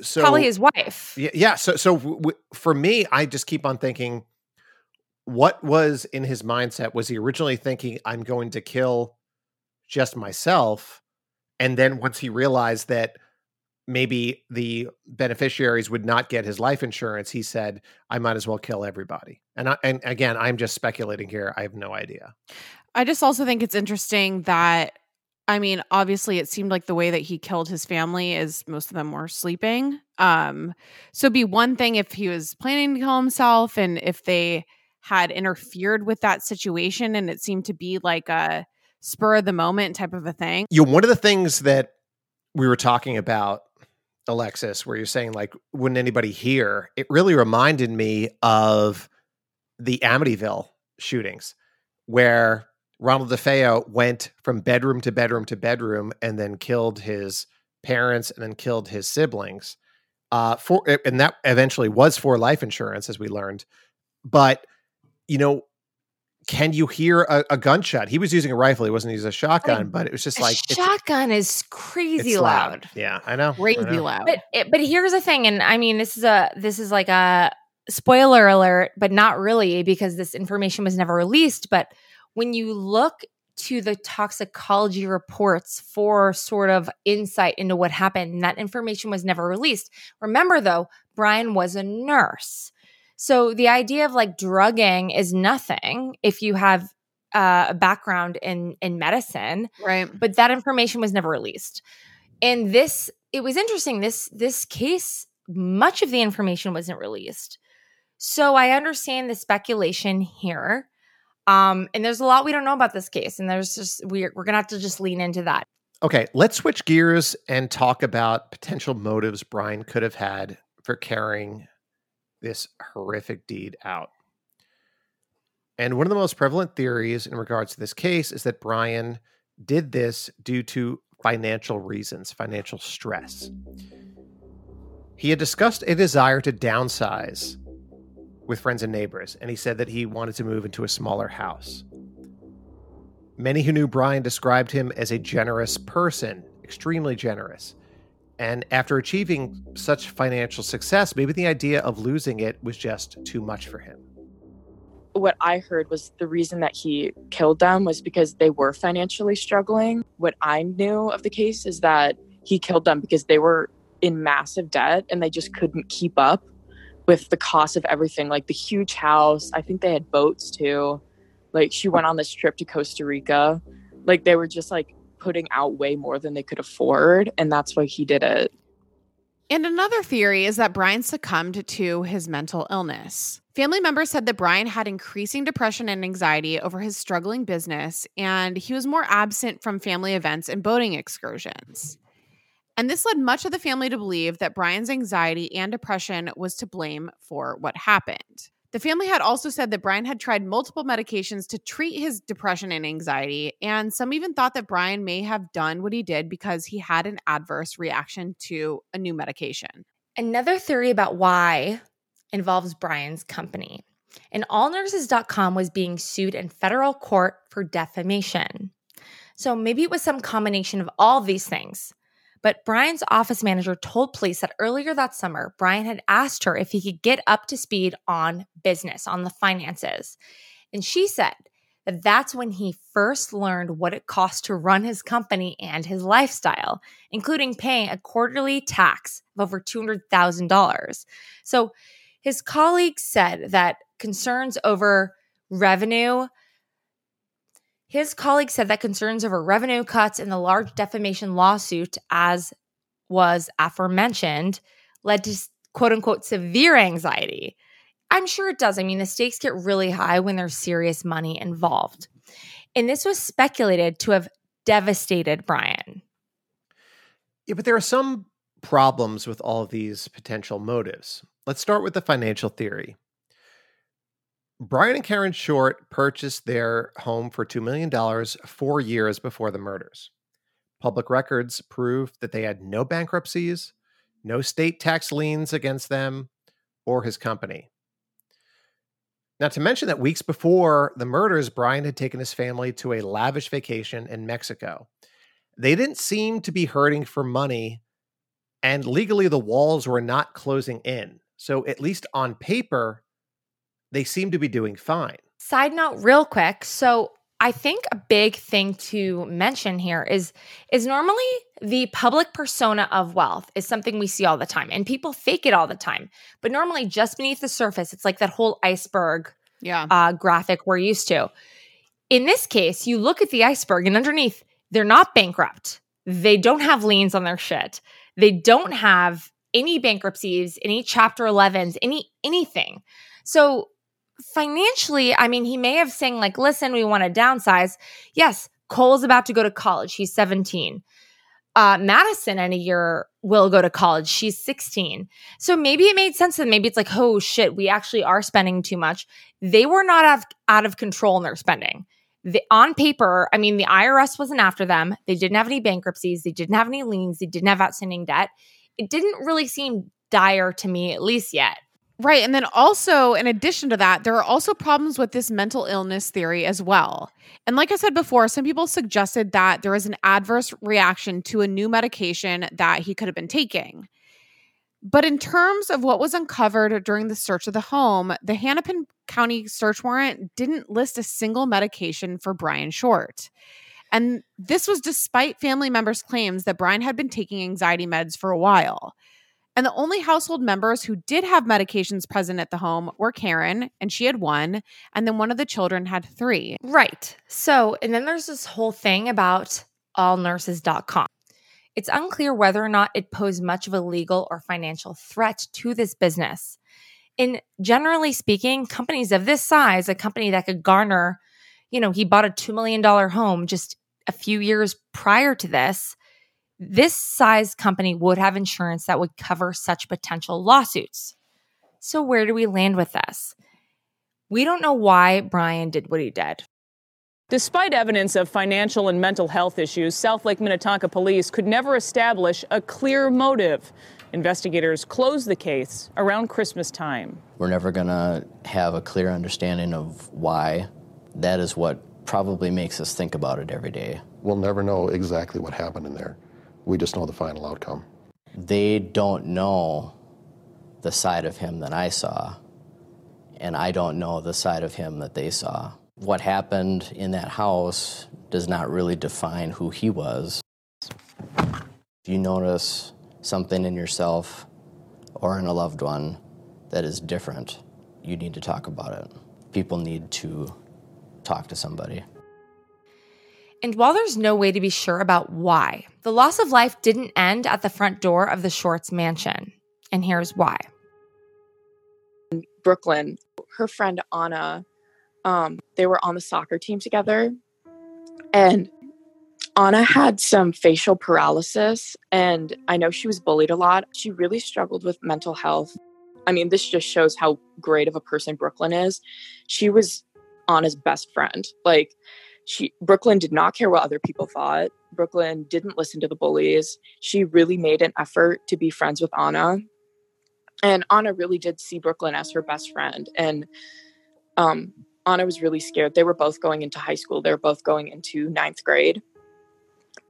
so Probably his wife. Yeah, yeah. So so w- for me, I just keep on thinking, what was in his mindset? Was he originally thinking I'm going to kill just myself, and then once he realized that maybe the beneficiaries would not get his life insurance, he said, "I might as well kill everybody." And I, and again, I'm just speculating here. I have no idea. I just also think it's interesting that I mean, obviously it seemed like the way that he killed his family is most of them were sleeping. Um so be one thing if he was planning to kill himself and if they had interfered with that situation and it seemed to be like a spur of the moment type of a thing. You know, one of the things that we were talking about, Alexis, where you're saying like, wouldn't anybody hear? It really reminded me of the Amityville shootings, where Ronald DeFeo went from bedroom to bedroom to bedroom and then killed his parents and then killed his siblings. Uh, for and that eventually was for life insurance, as we learned. But you know, can you hear a, a gunshot? He was using a rifle; he wasn't using a shotgun. Like, but it was just A like it's- shotgun is crazy it's loud. Yeah, I know. Crazy I know. loud. But it, but here's the thing, and I mean this is a this is like a spoiler alert, but not really because this information was never released. But when you look to the toxicology reports for sort of insight into what happened. That information was never released. Remember, though, Brian was a nurse. So the idea of like drugging is nothing if you have uh, a background in in medicine, right? But that information was never released. And this, it was interesting. This this case, much of the information wasn't released. So I understand the speculation here. Um, and there's a lot we don't know about this case, and there's just we're we're gonna have to just lean into that. Okay, let's switch gears and talk about potential motives Brian could have had for carrying this horrific deed out. And one of the most prevalent theories in regards to this case is that Brian did this due to financial reasons, financial stress. He had discussed a desire to downsize with friends and neighbors, and he said that he wanted to move into a smaller house. Many who knew Brian described him as a generous person, extremely generous. And after achieving such financial success, maybe the idea of losing it was just too much for him. What I heard was the reason that he killed them was because they were financially struggling. What I knew of the case is that he killed them because they were in massive debt and they just couldn't keep up with the cost of everything like the huge house. I think they had boats too. Like she went on this trip to Costa Rica. Like they were just like putting out way more than they could afford. And that's why he did it. And another theory is that Brian succumbed to his mental illness. Family members said that Brian had increasing depression and anxiety over his struggling business, and he was more absent from family events and boating excursions. And this led much of the family to believe that Brian's anxiety and depression was to blame for what happened. The family had also said that Brian had tried multiple medications to treat his depression and anxiety, and some even thought that Brian may have done what he did because he had an adverse reaction to a new medication. Another theory about why involves Brian's company. And allnurses.com was being sued in federal court for defamation. So maybe it was some combination of all these things. But Brian's office manager told police that earlier that summer, Brian had asked her if he could get up to speed on business, on the finances. And she said that that's when he first learned what it cost to run his company and his lifestyle, including paying a quarterly tax of over $200,000. So his colleagues said that concerns over revenue his colleagues said that concerns over revenue cuts and the large defamation lawsuit, as was aforementioned, led to quote unquote severe anxiety. I'm sure it does. I mean, the stakes get really high when there's serious money involved. And this was speculated to have devastated Brian. Yeah, but there are some problems with all of these potential motives. Let's start with the financial theory. Brian and Karen Short purchased their home for $2 million four years before the murders. Public records prove that they had no bankruptcies, no state tax liens against them or his company. Now, to mention that weeks before the murders, Brian had taken his family to a lavish vacation in Mexico. They didn't seem to be hurting for money, and legally, the walls were not closing in. So, at least on paper, they seem to be doing fine. Side note, real quick. So I think a big thing to mention here is is normally the public persona of wealth is something we see all the time and people fake it all the time. But normally just beneath the surface, it's like that whole iceberg yeah. uh, graphic we're used to. In this case, you look at the iceberg and underneath, they're not bankrupt. They don't have liens on their shit. They don't have any bankruptcies, any chapter 11s, any anything. So financially, I mean, he may have saying like, "Listen, we want to downsize." Yes, Cole's about to go to college. He's 17. Uh, Madison in a year will go to college. She's 16. So maybe it made sense that maybe it's like, oh shit, we actually are spending too much. They were not out of, out of control in their spending. The, on paper, I mean, the IRS wasn't after them. They didn't have any bankruptcies. They didn't have any liens. They didn't have outstanding debt. It didn't really seem dire to me, at least yet. Right. And then also, in addition to that, there are also problems with this mental illness theory as well. And like I said before, some people suggested that there was an adverse reaction to a new medication that he could have been taking. But in terms of what was uncovered during the search of the home, the Hennepin County search warrant didn't list a single medication for Brian Short. And this was despite family members' claims that Brian had been taking anxiety meds for a while. And the only household members who did have medications present at the home were Karen, and she had one, and then one of the children had three. Right. So, and then there's this whole thing about allnurses.com. It's unclear whether or not it posed much of a legal or financial threat to this business. In generally speaking, companies of this size, a company that could garner, you know, he bought a $2 million home just a few years prior to this. This size company would have insurance that would cover such potential lawsuits. So, where do we land with this? We don't know why Brian did what he did. Despite evidence of financial and mental health issues, South Lake Minnetonka police could never establish a clear motive. Investigators closed the case around Christmas time. We're never going to have a clear understanding of why. That is what probably makes us think about it every day. We'll never know exactly what happened in there. We just know the final outcome. They don't know the side of him that I saw, and I don't know the side of him that they saw. What happened in that house does not really define who he was. If you notice something in yourself or in a loved one that is different, you need to talk about it. People need to talk to somebody. And while there's no way to be sure about why, the loss of life didn't end at the front door of the Shorts mansion. And here's why. In Brooklyn, her friend Anna, um, they were on the soccer team together. And Anna had some facial paralysis, and I know she was bullied a lot. She really struggled with mental health. I mean, this just shows how great of a person Brooklyn is. She was Anna's best friend. Like, she Brooklyn did not care what other people thought. Brooklyn didn't listen to the bullies. She really made an effort to be friends with Anna. And Anna really did see Brooklyn as her best friend. And um, Anna was really scared. They were both going into high school. They were both going into ninth grade.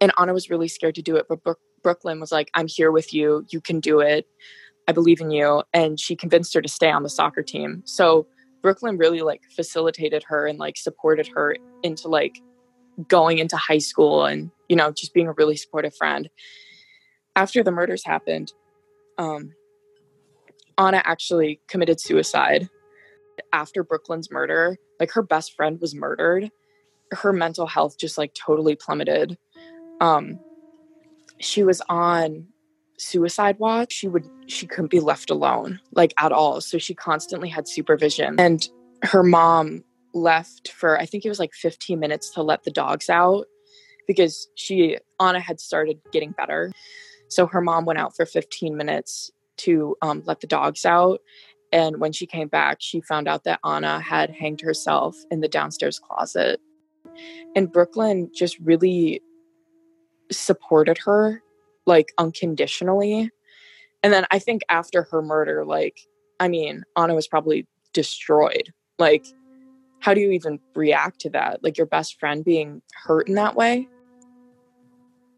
And Anna was really scared to do it. But Bro- Brooklyn was like, I'm here with you. You can do it. I believe in you. And she convinced her to stay on the soccer team. So Brooklyn really like facilitated her and like supported her into like going into high school and, you know, just being a really supportive friend. After the murders happened, um, Anna actually committed suicide after Brooklyn's murder, like her best friend was murdered, her mental health just like totally plummeted. Um she was on suicide watch. She would she couldn't be left alone like at all. So she constantly had supervision. And her mom left for I think it was like 15 minutes to let the dogs out because she Anna had started getting better. So her mom went out for 15 minutes to um, let the dogs out and when she came back, she found out that Anna had hanged herself in the downstairs closet. And Brooklyn just really supported her, like unconditionally. And then I think after her murder, like, I mean, Anna was probably destroyed. Like, how do you even react to that? Like, your best friend being hurt in that way?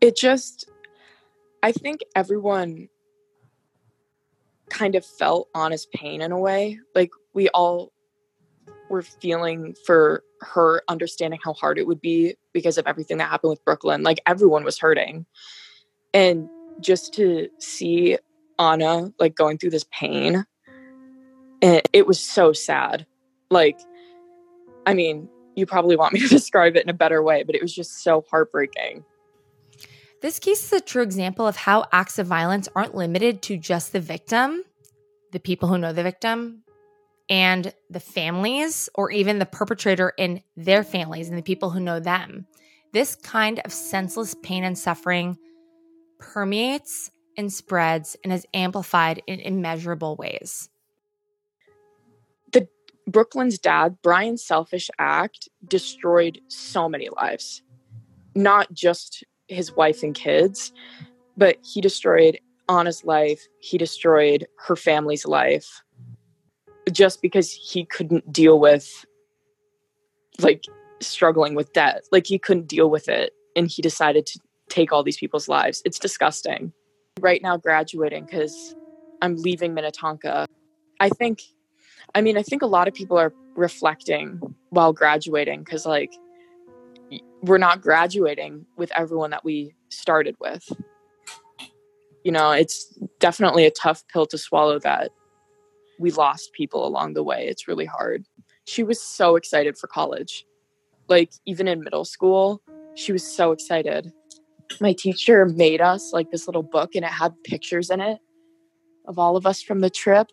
It just, I think everyone kind of felt honest pain in a way. Like we all were feeling for her understanding how hard it would be because of everything that happened with Brooklyn. Like everyone was hurting. And just to see Anna like going through this pain, it, it was so sad. Like, I mean, you probably want me to [laughs] describe it in a better way, but it was just so heartbreaking. This case is a true example of how acts of violence aren't limited to just the victim, the people who know the victim, and the families, or even the perpetrator and their families and the people who know them. This kind of senseless pain and suffering permeates and spreads and is amplified in immeasurable ways. Brooklyn's dad, Brian's selfish act destroyed so many lives. Not just his wife and kids, but he destroyed Anna's life. He destroyed her family's life just because he couldn't deal with like struggling with debt. Like he couldn't deal with it and he decided to take all these people's lives. It's disgusting. Right now graduating cuz I'm leaving Minnetonka. I think, I mean, I think a lot of people are reflecting while graduating because, like, we're not graduating with everyone that we started with. You know, it's definitely a tough pill to swallow that we lost people along the way. It's really hard. She was so excited for college. Like, even in middle school, she was so excited. My teacher made us like this little book and it had pictures in it of all of us from the trip.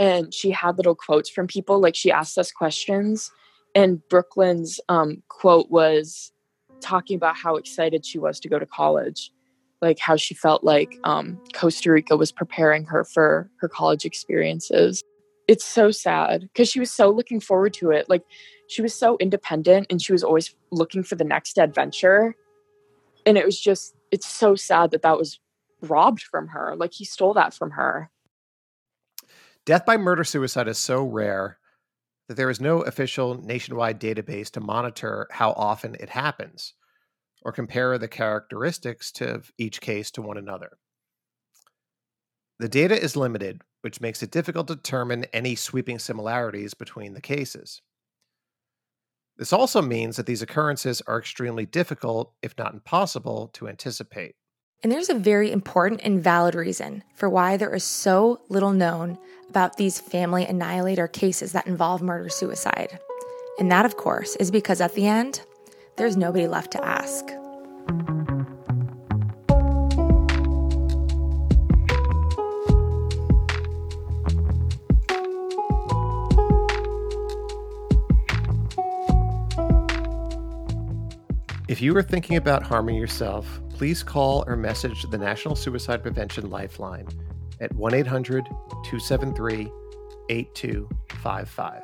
And she had little quotes from people. Like, she asked us questions. And Brooklyn's um, quote was talking about how excited she was to go to college like how she felt like um, Costa Rica was preparing her for her college experiences. It's so sad because she was so looking forward to it. Like she was so independent and she was always looking for the next adventure. And it was just, it's so sad that that was robbed from her. Like he stole that from her. Death by murder suicide is so rare that there is no official nationwide database to monitor how often it happens or compare the characteristics to each case to one another. The data is limited, which makes it difficult to determine any sweeping similarities between the cases. This also means that these occurrences are extremely difficult, if not impossible, to anticipate. And there's a very important and valid reason for why there is so little known about these family annihilator cases that involve murder suicide. And that, of course, is because at the end, there's nobody left to ask. If you are thinking about harming yourself, please call or message the National Suicide Prevention Lifeline at 1 800 273 8255.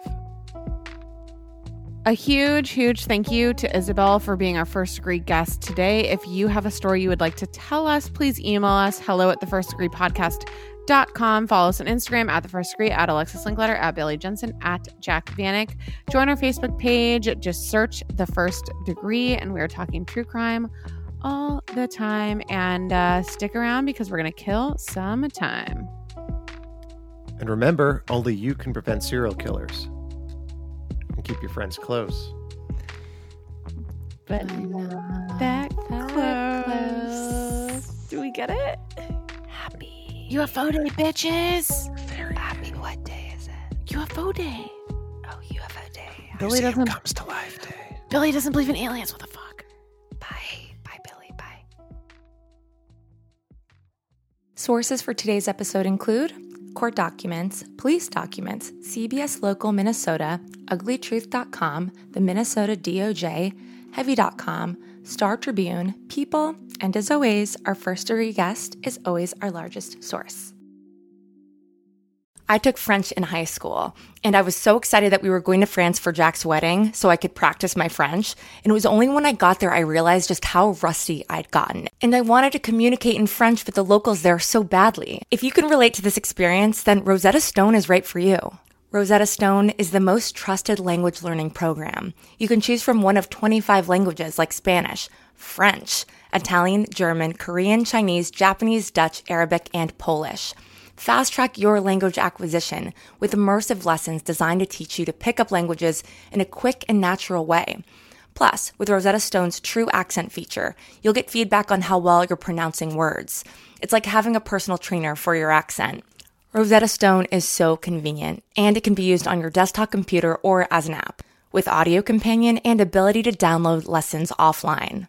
A huge, huge thank you to Isabel for being our first degree guest today. If you have a story you would like to tell us, please email us hello at the first degree podcast.com. Follow us on Instagram at the first degree, at Alexis Linkletter, at Billy Jensen, at Jac Vanek. Join our Facebook page. Just search the first degree, and we are talking true crime all the time. And uh, stick around because we're going to kill some time. And remember, only you can prevent serial killers and keep your friends close. But not that close. Do we get it? Happy UFO day, bitches. Very happy. What day is it? UFO day. Oh, UFO day. Billy doesn't comes to life day. Billy doesn't believe in aliens. What the fuck? Bye. Sources for today's episode include court documents, police documents, CBS Local Minnesota, uglytruth.com, the Minnesota DOJ, heavy.com, Star Tribune, People, and as always, our first degree guest is always our largest source. I took French in high school, and I was so excited that we were going to France for Jac's wedding so I could practice my French. And it was only when I got there I realized just how rusty I'd gotten. And I wanted to communicate in French with the locals there so badly. If you can relate to this experience, then Rosetta Stone is right for you. Rosetta Stone is the most trusted language learning program. You can choose from one of 25 languages like Spanish, French, Italian, German, Korean, Chinese, Japanese, Dutch, Arabic, and Polish. Fast track your language acquisition with immersive lessons designed to teach you to pick up languages in a quick and natural way. Plus, with Rosetta Stone's true accent feature, you'll get feedback on how well you're pronouncing words. It's like having a personal trainer for your accent. Rosetta Stone is so convenient, and it can be used on your desktop computer or as an app, with audio companion and ability to download lessons offline.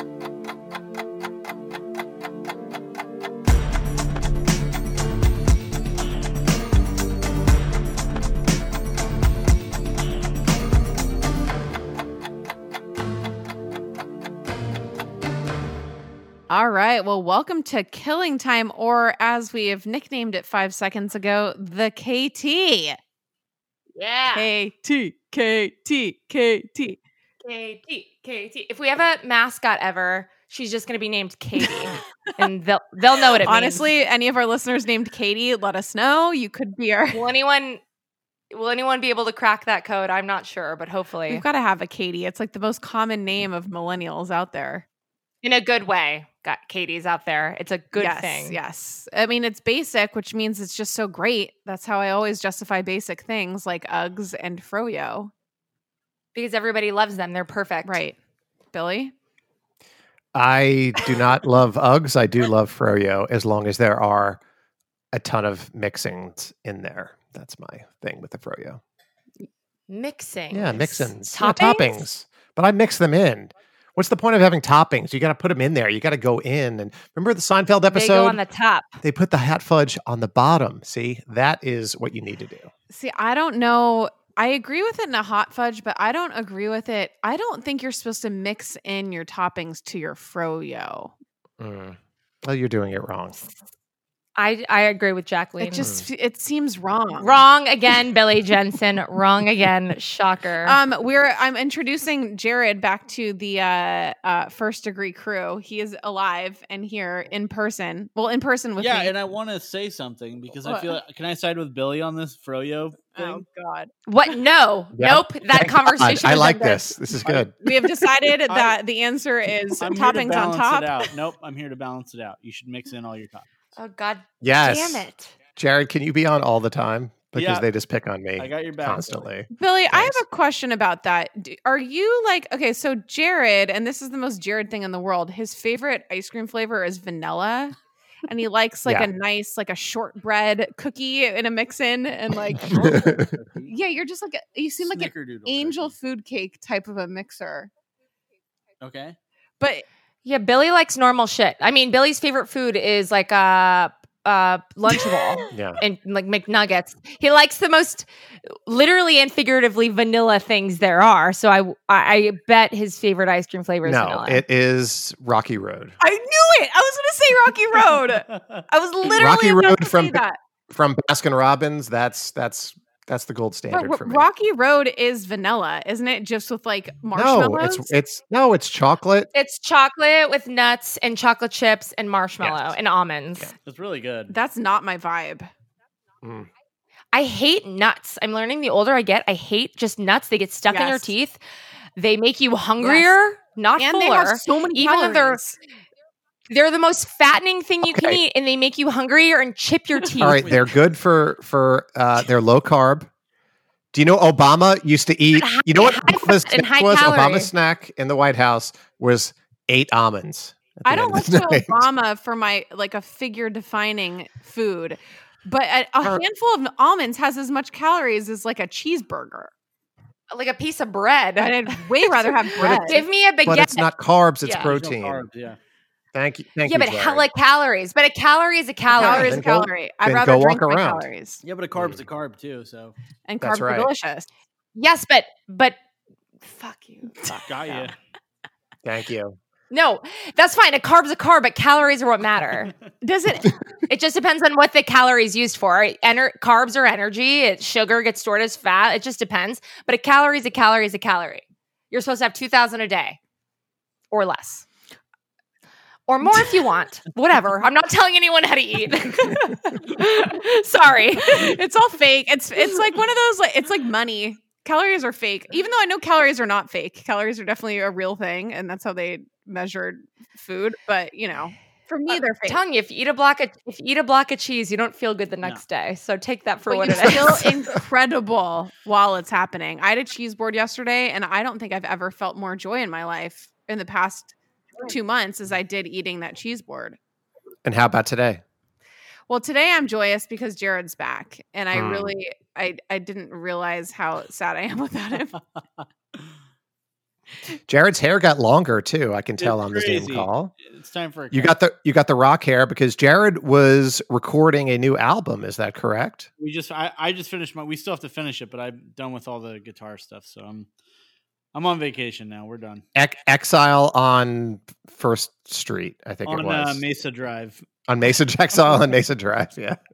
All right. Well, welcome to Killing Time, or as we have nicknamed it five seconds ago, the KT. Yeah. KT, KT, KT. KT, KT. If we have a mascot ever, she's just going to be named Katie, [laughs] and they'll they'll know what it Honestly, any of our listeners named Katie, let us know. You could be our. Will anyone will anyone be able to crack that code? I'm not sure, but hopefully, We've got to have a Katie. It's like the most common name of millennials out there. in a good way. Got Katie's out there. It's a good yes, thing. Yes. I mean, it's basic, which means it's just so great. That's how I always justify basic things like Uggs and Froyo. because everybody loves them. They're perfect. Right. Billy? I do not [laughs] love Uggs. I do love Froyo as long as there are a ton of mixings in there. That's my thing with the Froyo. Mixing. Yeah, mixins. Toppings? Yeah, toppings. But I mix them in. What's the point of having toppings? You got to put them in there. You got to go in. And remember the Seinfeld episode? They go on the top. They put the hot fudge on the bottom. See, that is what you need to do. See, I don't know. I agree with it in a hot fudge, but I don't agree with it. I don't think you're supposed to mix in your toppings to your froyo. Mm. Well, you're doing it wrong. I I agree with Jacqueline. It just it seems wrong. wrong again, Billy Jensen. [laughs] wrong again. Shocker. Um, we're I'm introducing Jared back to the uh, uh, first degree crew. He is alive and here in person. Well, in person with yeah, me. and I want to say something because I What? feel. Can I side with Billy on this Froyo thing? oh God. what? No. Yeah. Nope. That Thank God. conversation. I like ended. this. This is good. We have decided [laughs] I- that the answer is I'm here to toppings on top. It out. Nope, I'm here to balance it out. You should mix in all your toppings. Oh God. Yes. Damn it. Jared, can you be on all the time? Because Yeah. they just pick on me I got your back, constantly. Billy, I have a question about that. Are you like okay? So Jared, and this is the most Jared thing in the world. His favorite ice cream flavor is vanilla, and he likes like Yeah. a nice like a shortbread cookie in a mix in, and like [laughs] [laughs] yeah, you're just like a, you seem like an Snickerdoodle angel food cake type of a mixer. Okay. But Yeah, Billy likes normal shit. I mean, Billy's favorite food is like a uh, Lunchable [laughs] Yeah. and like McNuggets. He likes the most literally and figuratively vanilla things there are. So I I, I bet his favorite ice cream flavor is No, vanilla. it is Rocky Road. I knew it. I was gonna say Rocky Road. I was literally Rocky about Road to from say that. from Baskin Robbins. That's that's that's the gold standard But for me. Rocky Road is vanilla, isn't it? Just with like no, marshmallows. it's it's no, it's chocolate. it's chocolate with nuts and chocolate chips and marshmallow Yes. and almonds. That's really good. That's not my vibe. Mm. I hate nuts. I'm learning the older I get, I hate just nuts. They get stuck in your teeth. They make you hungrier, not and fuller. they have so many even though they're calories. They're the most fattening thing you can eat, and they make you hungrier and chip your [laughs] teeth. All right, they're good for for uh they're low carb. Do you know Obama used to eat? high- You know what high Obama's fat and snack high was? calorie. Obama's snack in the White House was eight almonds. I don't end look to [laughs] night. Obama for my like a figure defining food, but a, a handful of almonds has as much calories as like a cheeseburger. like a piece of bread. I'd way rather have bread. Give me a baguette. But it's not carbs; it's Yeah. There's no protein. carbs, yeah. Thank you. Thank yeah, you. but Jared. how, like calories. But a calorie is a calorie. calorie is a then go- calorie. I'd rather go drink walk my around. calories. Yeah, but a carb's a carb too. So And That's carbs are delicious. Yes, but but fuck you. [laughs] got you. Thank you. No, that's fine. A carb's a carb, but calories are what matter. [laughs] Does it? it just depends on what the calories used for. Ener- carbs are energy. It, sugar gets stored as fat. It just depends. But a calorie is a calorie is a calorie. You're supposed to have two thousand a day, or less, or more if you want. [laughs] Whatever. I'm not telling anyone how to eat. [laughs] Sorry. it's all fake. It's it's like one of those like it's like money. Calories are fake. Even though I know calories are not fake. Calories are definitely a real thing and that's how they measured food, but you know, for me uh, they're I'm fake. telling you, if you eat a block of if you eat a block of cheese, you don't feel good the next day. So take that for but what you it is. feel [laughs] incredible while it's happening. I had a cheese board yesterday and I don't think I've ever felt more joy in my life in the past 2 months as I did eating that cheese board. And how about today? Well, today I'm joyous because Jared's back, and I Mm. really I I didn't realize how sad I am [laughs] without him. [laughs] Jared's hair got longer too. I can tell It's on the Zoom crazy. call. It's time for a You got the you got the rock hair because Jared was recording a new album. Is that correct? We just I, I just finished my. We still have to finish it, but I'm done with all the guitar stuff. So I'm I'm on vacation now. We're done Ex- Exile on First Street, I think on it was uh, Mesa Drive. on Mesa [laughs] Exile on Mesa Drive. Yeah, [laughs]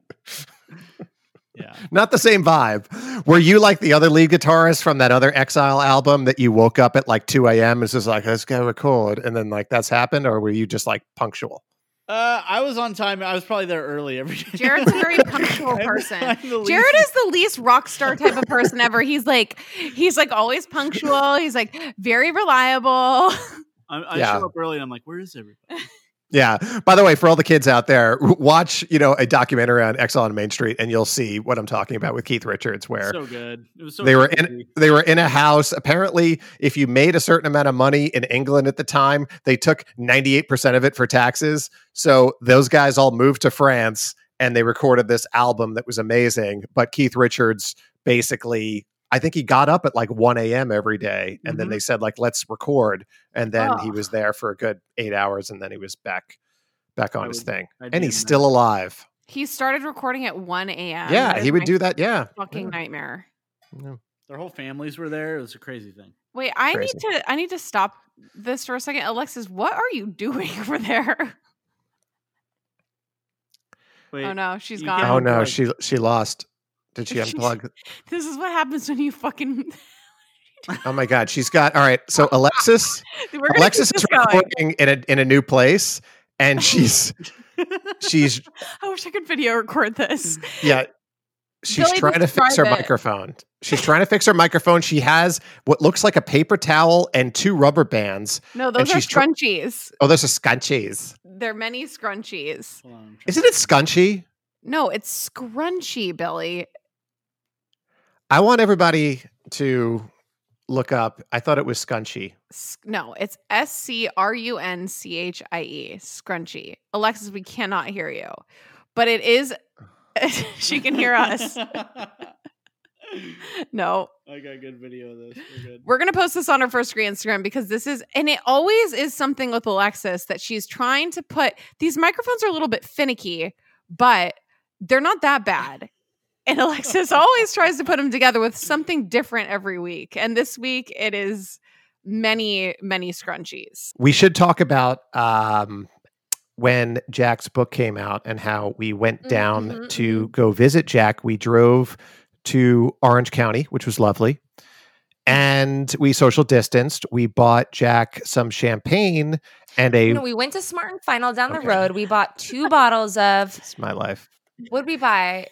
Yeah. [laughs] not the same vibe. Were you like the other lead guitarist from that other Exile album that you woke up at like two a.m. and was just like, let's go record, and then like that's happened, or were you just like punctual? Uh, I was on time. I was probably there early every [laughs] day. Jared's a very [laughs] punctual I'm- person. I'm Jared is the least rock star type of person ever. He's like he's like always punctual. He's like very reliable. [laughs] I, I Yeah. show up early and I'm like, where is everybody? Yeah. By the way, for all the kids out there, [laughs] watch you know a documentary on Exile on Main Street, and you'll see what I'm talking about with Keith Richards, where so good. It was so they were crazy. in they were in a house. Apparently, if you made a certain amount of money in England at the time, they took 98% of it for taxes. So those guys all moved to France and they recorded this album that was amazing. But Keith Richards basically I think he got up at like 1 a.m. every day, and then Mhm. they said like let's record, and then he Oh. was there for a good eight hours, and then he was back back on I his would- thing, I'd and he's in still alive. He started recording at 1 a.m. Yeah, he would do that. Yeah, Fucking Yeah. nightmare. Their whole families were there. It was a crazy thing. Wait, I Crazy. need to I need to stop this for a second. Alexis, what are you [laughs] doing over there? Wait, oh no, she's gone. Oh no, unplug. she she lost. Did she unplug? [laughs] This is what happens when you fucking [laughs] Oh my god, she's got all right. So Alexis, [laughs] Alexis is this going. recording in a in a new place, and oh she's she's I wish I could video record this. yeah, she's Billy, trying to fix her it. microphone. She's trying to fix her microphone. She has what looks like a paper towel and two rubber bands. No, those are she's tr- scrunchies. oh, those are scrunchies. They're many scrunchies. Isn't it scunchy? No, it's scrunchy, Billy. I want everybody to look up. I thought it was scunchy. No, it's S C R U N C H I E, scrunchy. Alexis, we cannot hear you, but it is. [laughs] she can hear us. [laughs] no, I got a good video of this. We're good. we're gonna post this on our first screen Instagram because this is, and it always is something with Alexis that she's trying to put. These microphones are a little bit finicky, but they're not that bad. And Alexis always tries to put them together with something different every week. And this week it is many, many scrunchies. We should talk about um, when Jac's book came out and how we went down mhm, to go visit Jac. We drove to Orange County, which was lovely. And we social distanced. We bought Jac some champagne and a. No, we went to Smart and Final down Okay. the road. We bought two bottles of it's my life. what did we buy?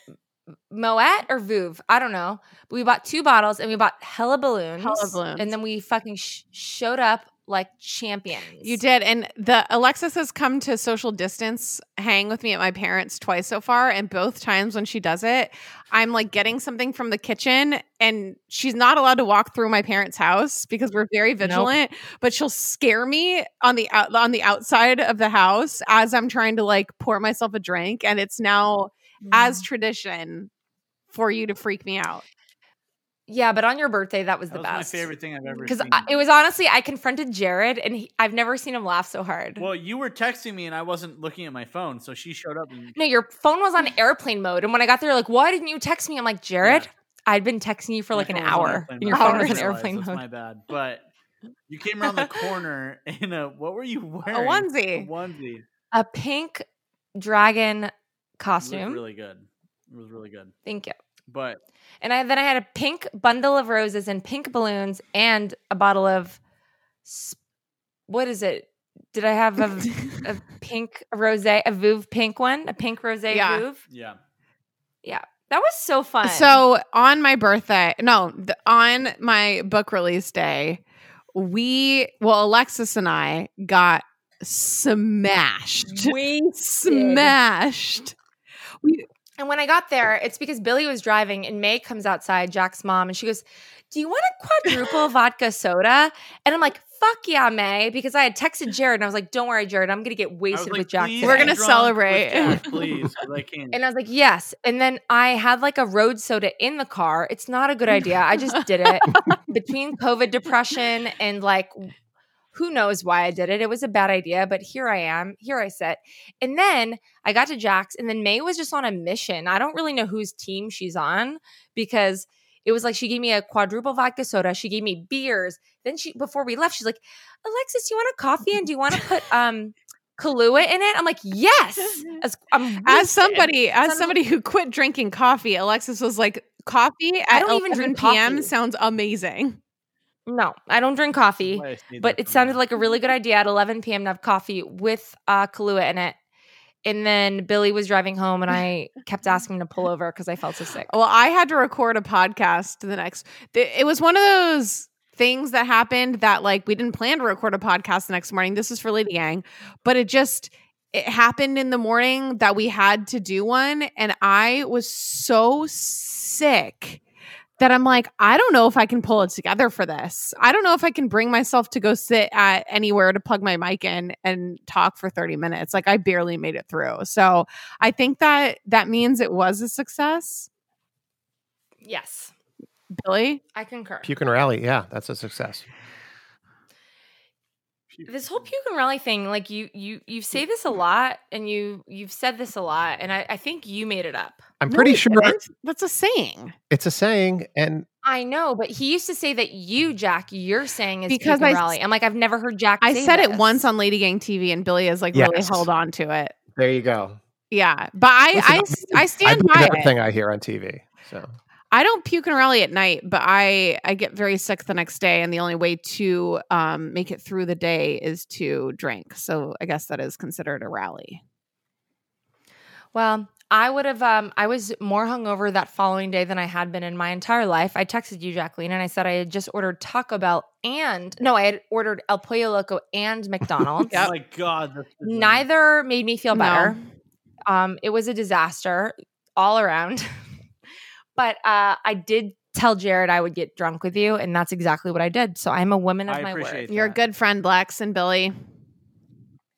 Moet or Vouv? I don't know. But we bought two bottles and we bought hella balloons. Hella balloons. And then we fucking sh- showed up like champions. You did. And the Alexis has come to social distance hang with me at my parents twice so far. And both times when she does it, I'm like getting something from the kitchen and she's not allowed to walk through my parents' house because we're very vigilant, but she'll scare me on the out on the outside of the house as I'm trying to like pour myself a drink. And it's now as tradition for you to freak me out. Yeah, but on your birthday, that was That the was my best. favorite thing I've ever Because it was honestly, I confronted Jared and he, I've never seen him laugh so hard. well, you were texting me and I wasn't looking at my phone, so she showed up. And, No, your phone was on airplane mode. And when I got there, like, why didn't you text me? I'm like, Jared, I'd been texting you for My like an phone was on hour. airplane And your phone was didn't on realize. airplane That's mode. my bad. But you came around the [laughs] corner in a what were you wearing? onesie. A onesie. A pink dragon It costume. really good. It was really good. Thank you. But And I then I had a pink bundle of roses and pink balloons and a bottle of what is it? Did I have a, a [laughs] pink rose, a Vouv pink one, a pink rose Yeah. Vouv? yeah, Yeah, that was so fun. So on my birthday, no, th- on my book release day, we, well, Alexis and I got smashed. we [laughs] smashed. We, And when I got there, it's because Billy was driving and May comes outside, Jac's mom, and she goes, Do you want a quadruple [laughs] vodka soda? And I'm like, Fuck yeah, May, because I had texted Jared and I was like, Don't worry, Jared, I'm gonna get wasted like, with Jac. We're gonna celebrate. with Jac, [laughs] please, 'cause I can't. And I was like, Yes. And then I had like a road soda in the car. It's not a good idea. I just did it [laughs] between COVID depression and like who knows why I did it. It was a bad idea, but here I am. Here I sit. And then I got to Jac's, and then May was just on a mission. I don't really know whose team she's on because it was like she gave me a quadruple vodka soda. She gave me beers. Then she, before we left, she's like, Alexis, do you want a coffee? And do you want to put um Kahlua in it? I'm like, yes. As, I'm [laughs] As somebody, as a- somebody who quit drinking coffee, Alexis was like, "Coffee at don't even 11 p.m. sounds amazing." No, I don't drink coffee, Why I say but it sounded like a really good idea at 11 p.m. to have coffee with uh, Kahlua in it. And then Billy was driving home, and I [laughs] kept asking him to pull over because I felt so sick. Well, I had to record a podcast the next. th- It was one of those things that happened that like we didn't plan to record a podcast the next morning. This is for Lady Gang, but it just it happened in the morning that we had to do one, and I was so sick that I'm like, I don't know if I can pull it together for this. I don't know if I can bring myself to go sit at anywhere to plug my mic in and talk for 30 minutes. Like I barely made it through. So I think that that means it was a success. Yes, Billy? I concur. Puke and rally. Yeah, that's a success. This whole puke and rally thing, like you, you, you say this a lot, and you, you've said this a lot, and I, I think you made it up. I'm pretty sure That's, that's a saying. it's a saying, and I know, but he used to say that you, Jac, you're saying is Because puke and I s- rally. I'm like, I've never heard Jac. I say said it once on Lady Gang TV, and Billy is like really Yes. held on to it. there you go. Yeah, but I Listen, I stand believe by everything it. I hear on TV. So I don't puke and rally at night, but I I get very sick the next day, and the only way to um, make it through the day is to drink. So I guess that is considered a rally. Well, I would have. Um, I was more hungover that following day than I had been in my entire life. I texted you, Jacqueline, and I said I had just ordered Taco Bell and no, I had ordered El Pollo Loco and McDonald's. [laughs] Oh my god. Neither made me feel No. better. Um, it was a disaster all around. [laughs] but uh, I did tell Jared I would get drunk with you, and that's exactly what I did. So I'm a woman of I my word. appreciate You're a good friend, Lex and Billy.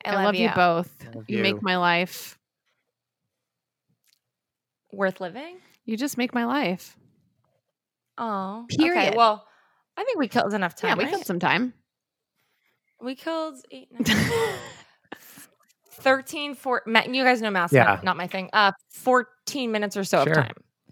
I I, love love you you. both. Love You you. make my life. Worth living. You just make my life. Oh, Period. Okay, well, I think we killed enough time. yeah, we right? killed some time. We killed eight, [laughs] nine, 13, four, you guys know math, Yeah. not, not my thing. Uh, 14 minutes or so Sure. of time.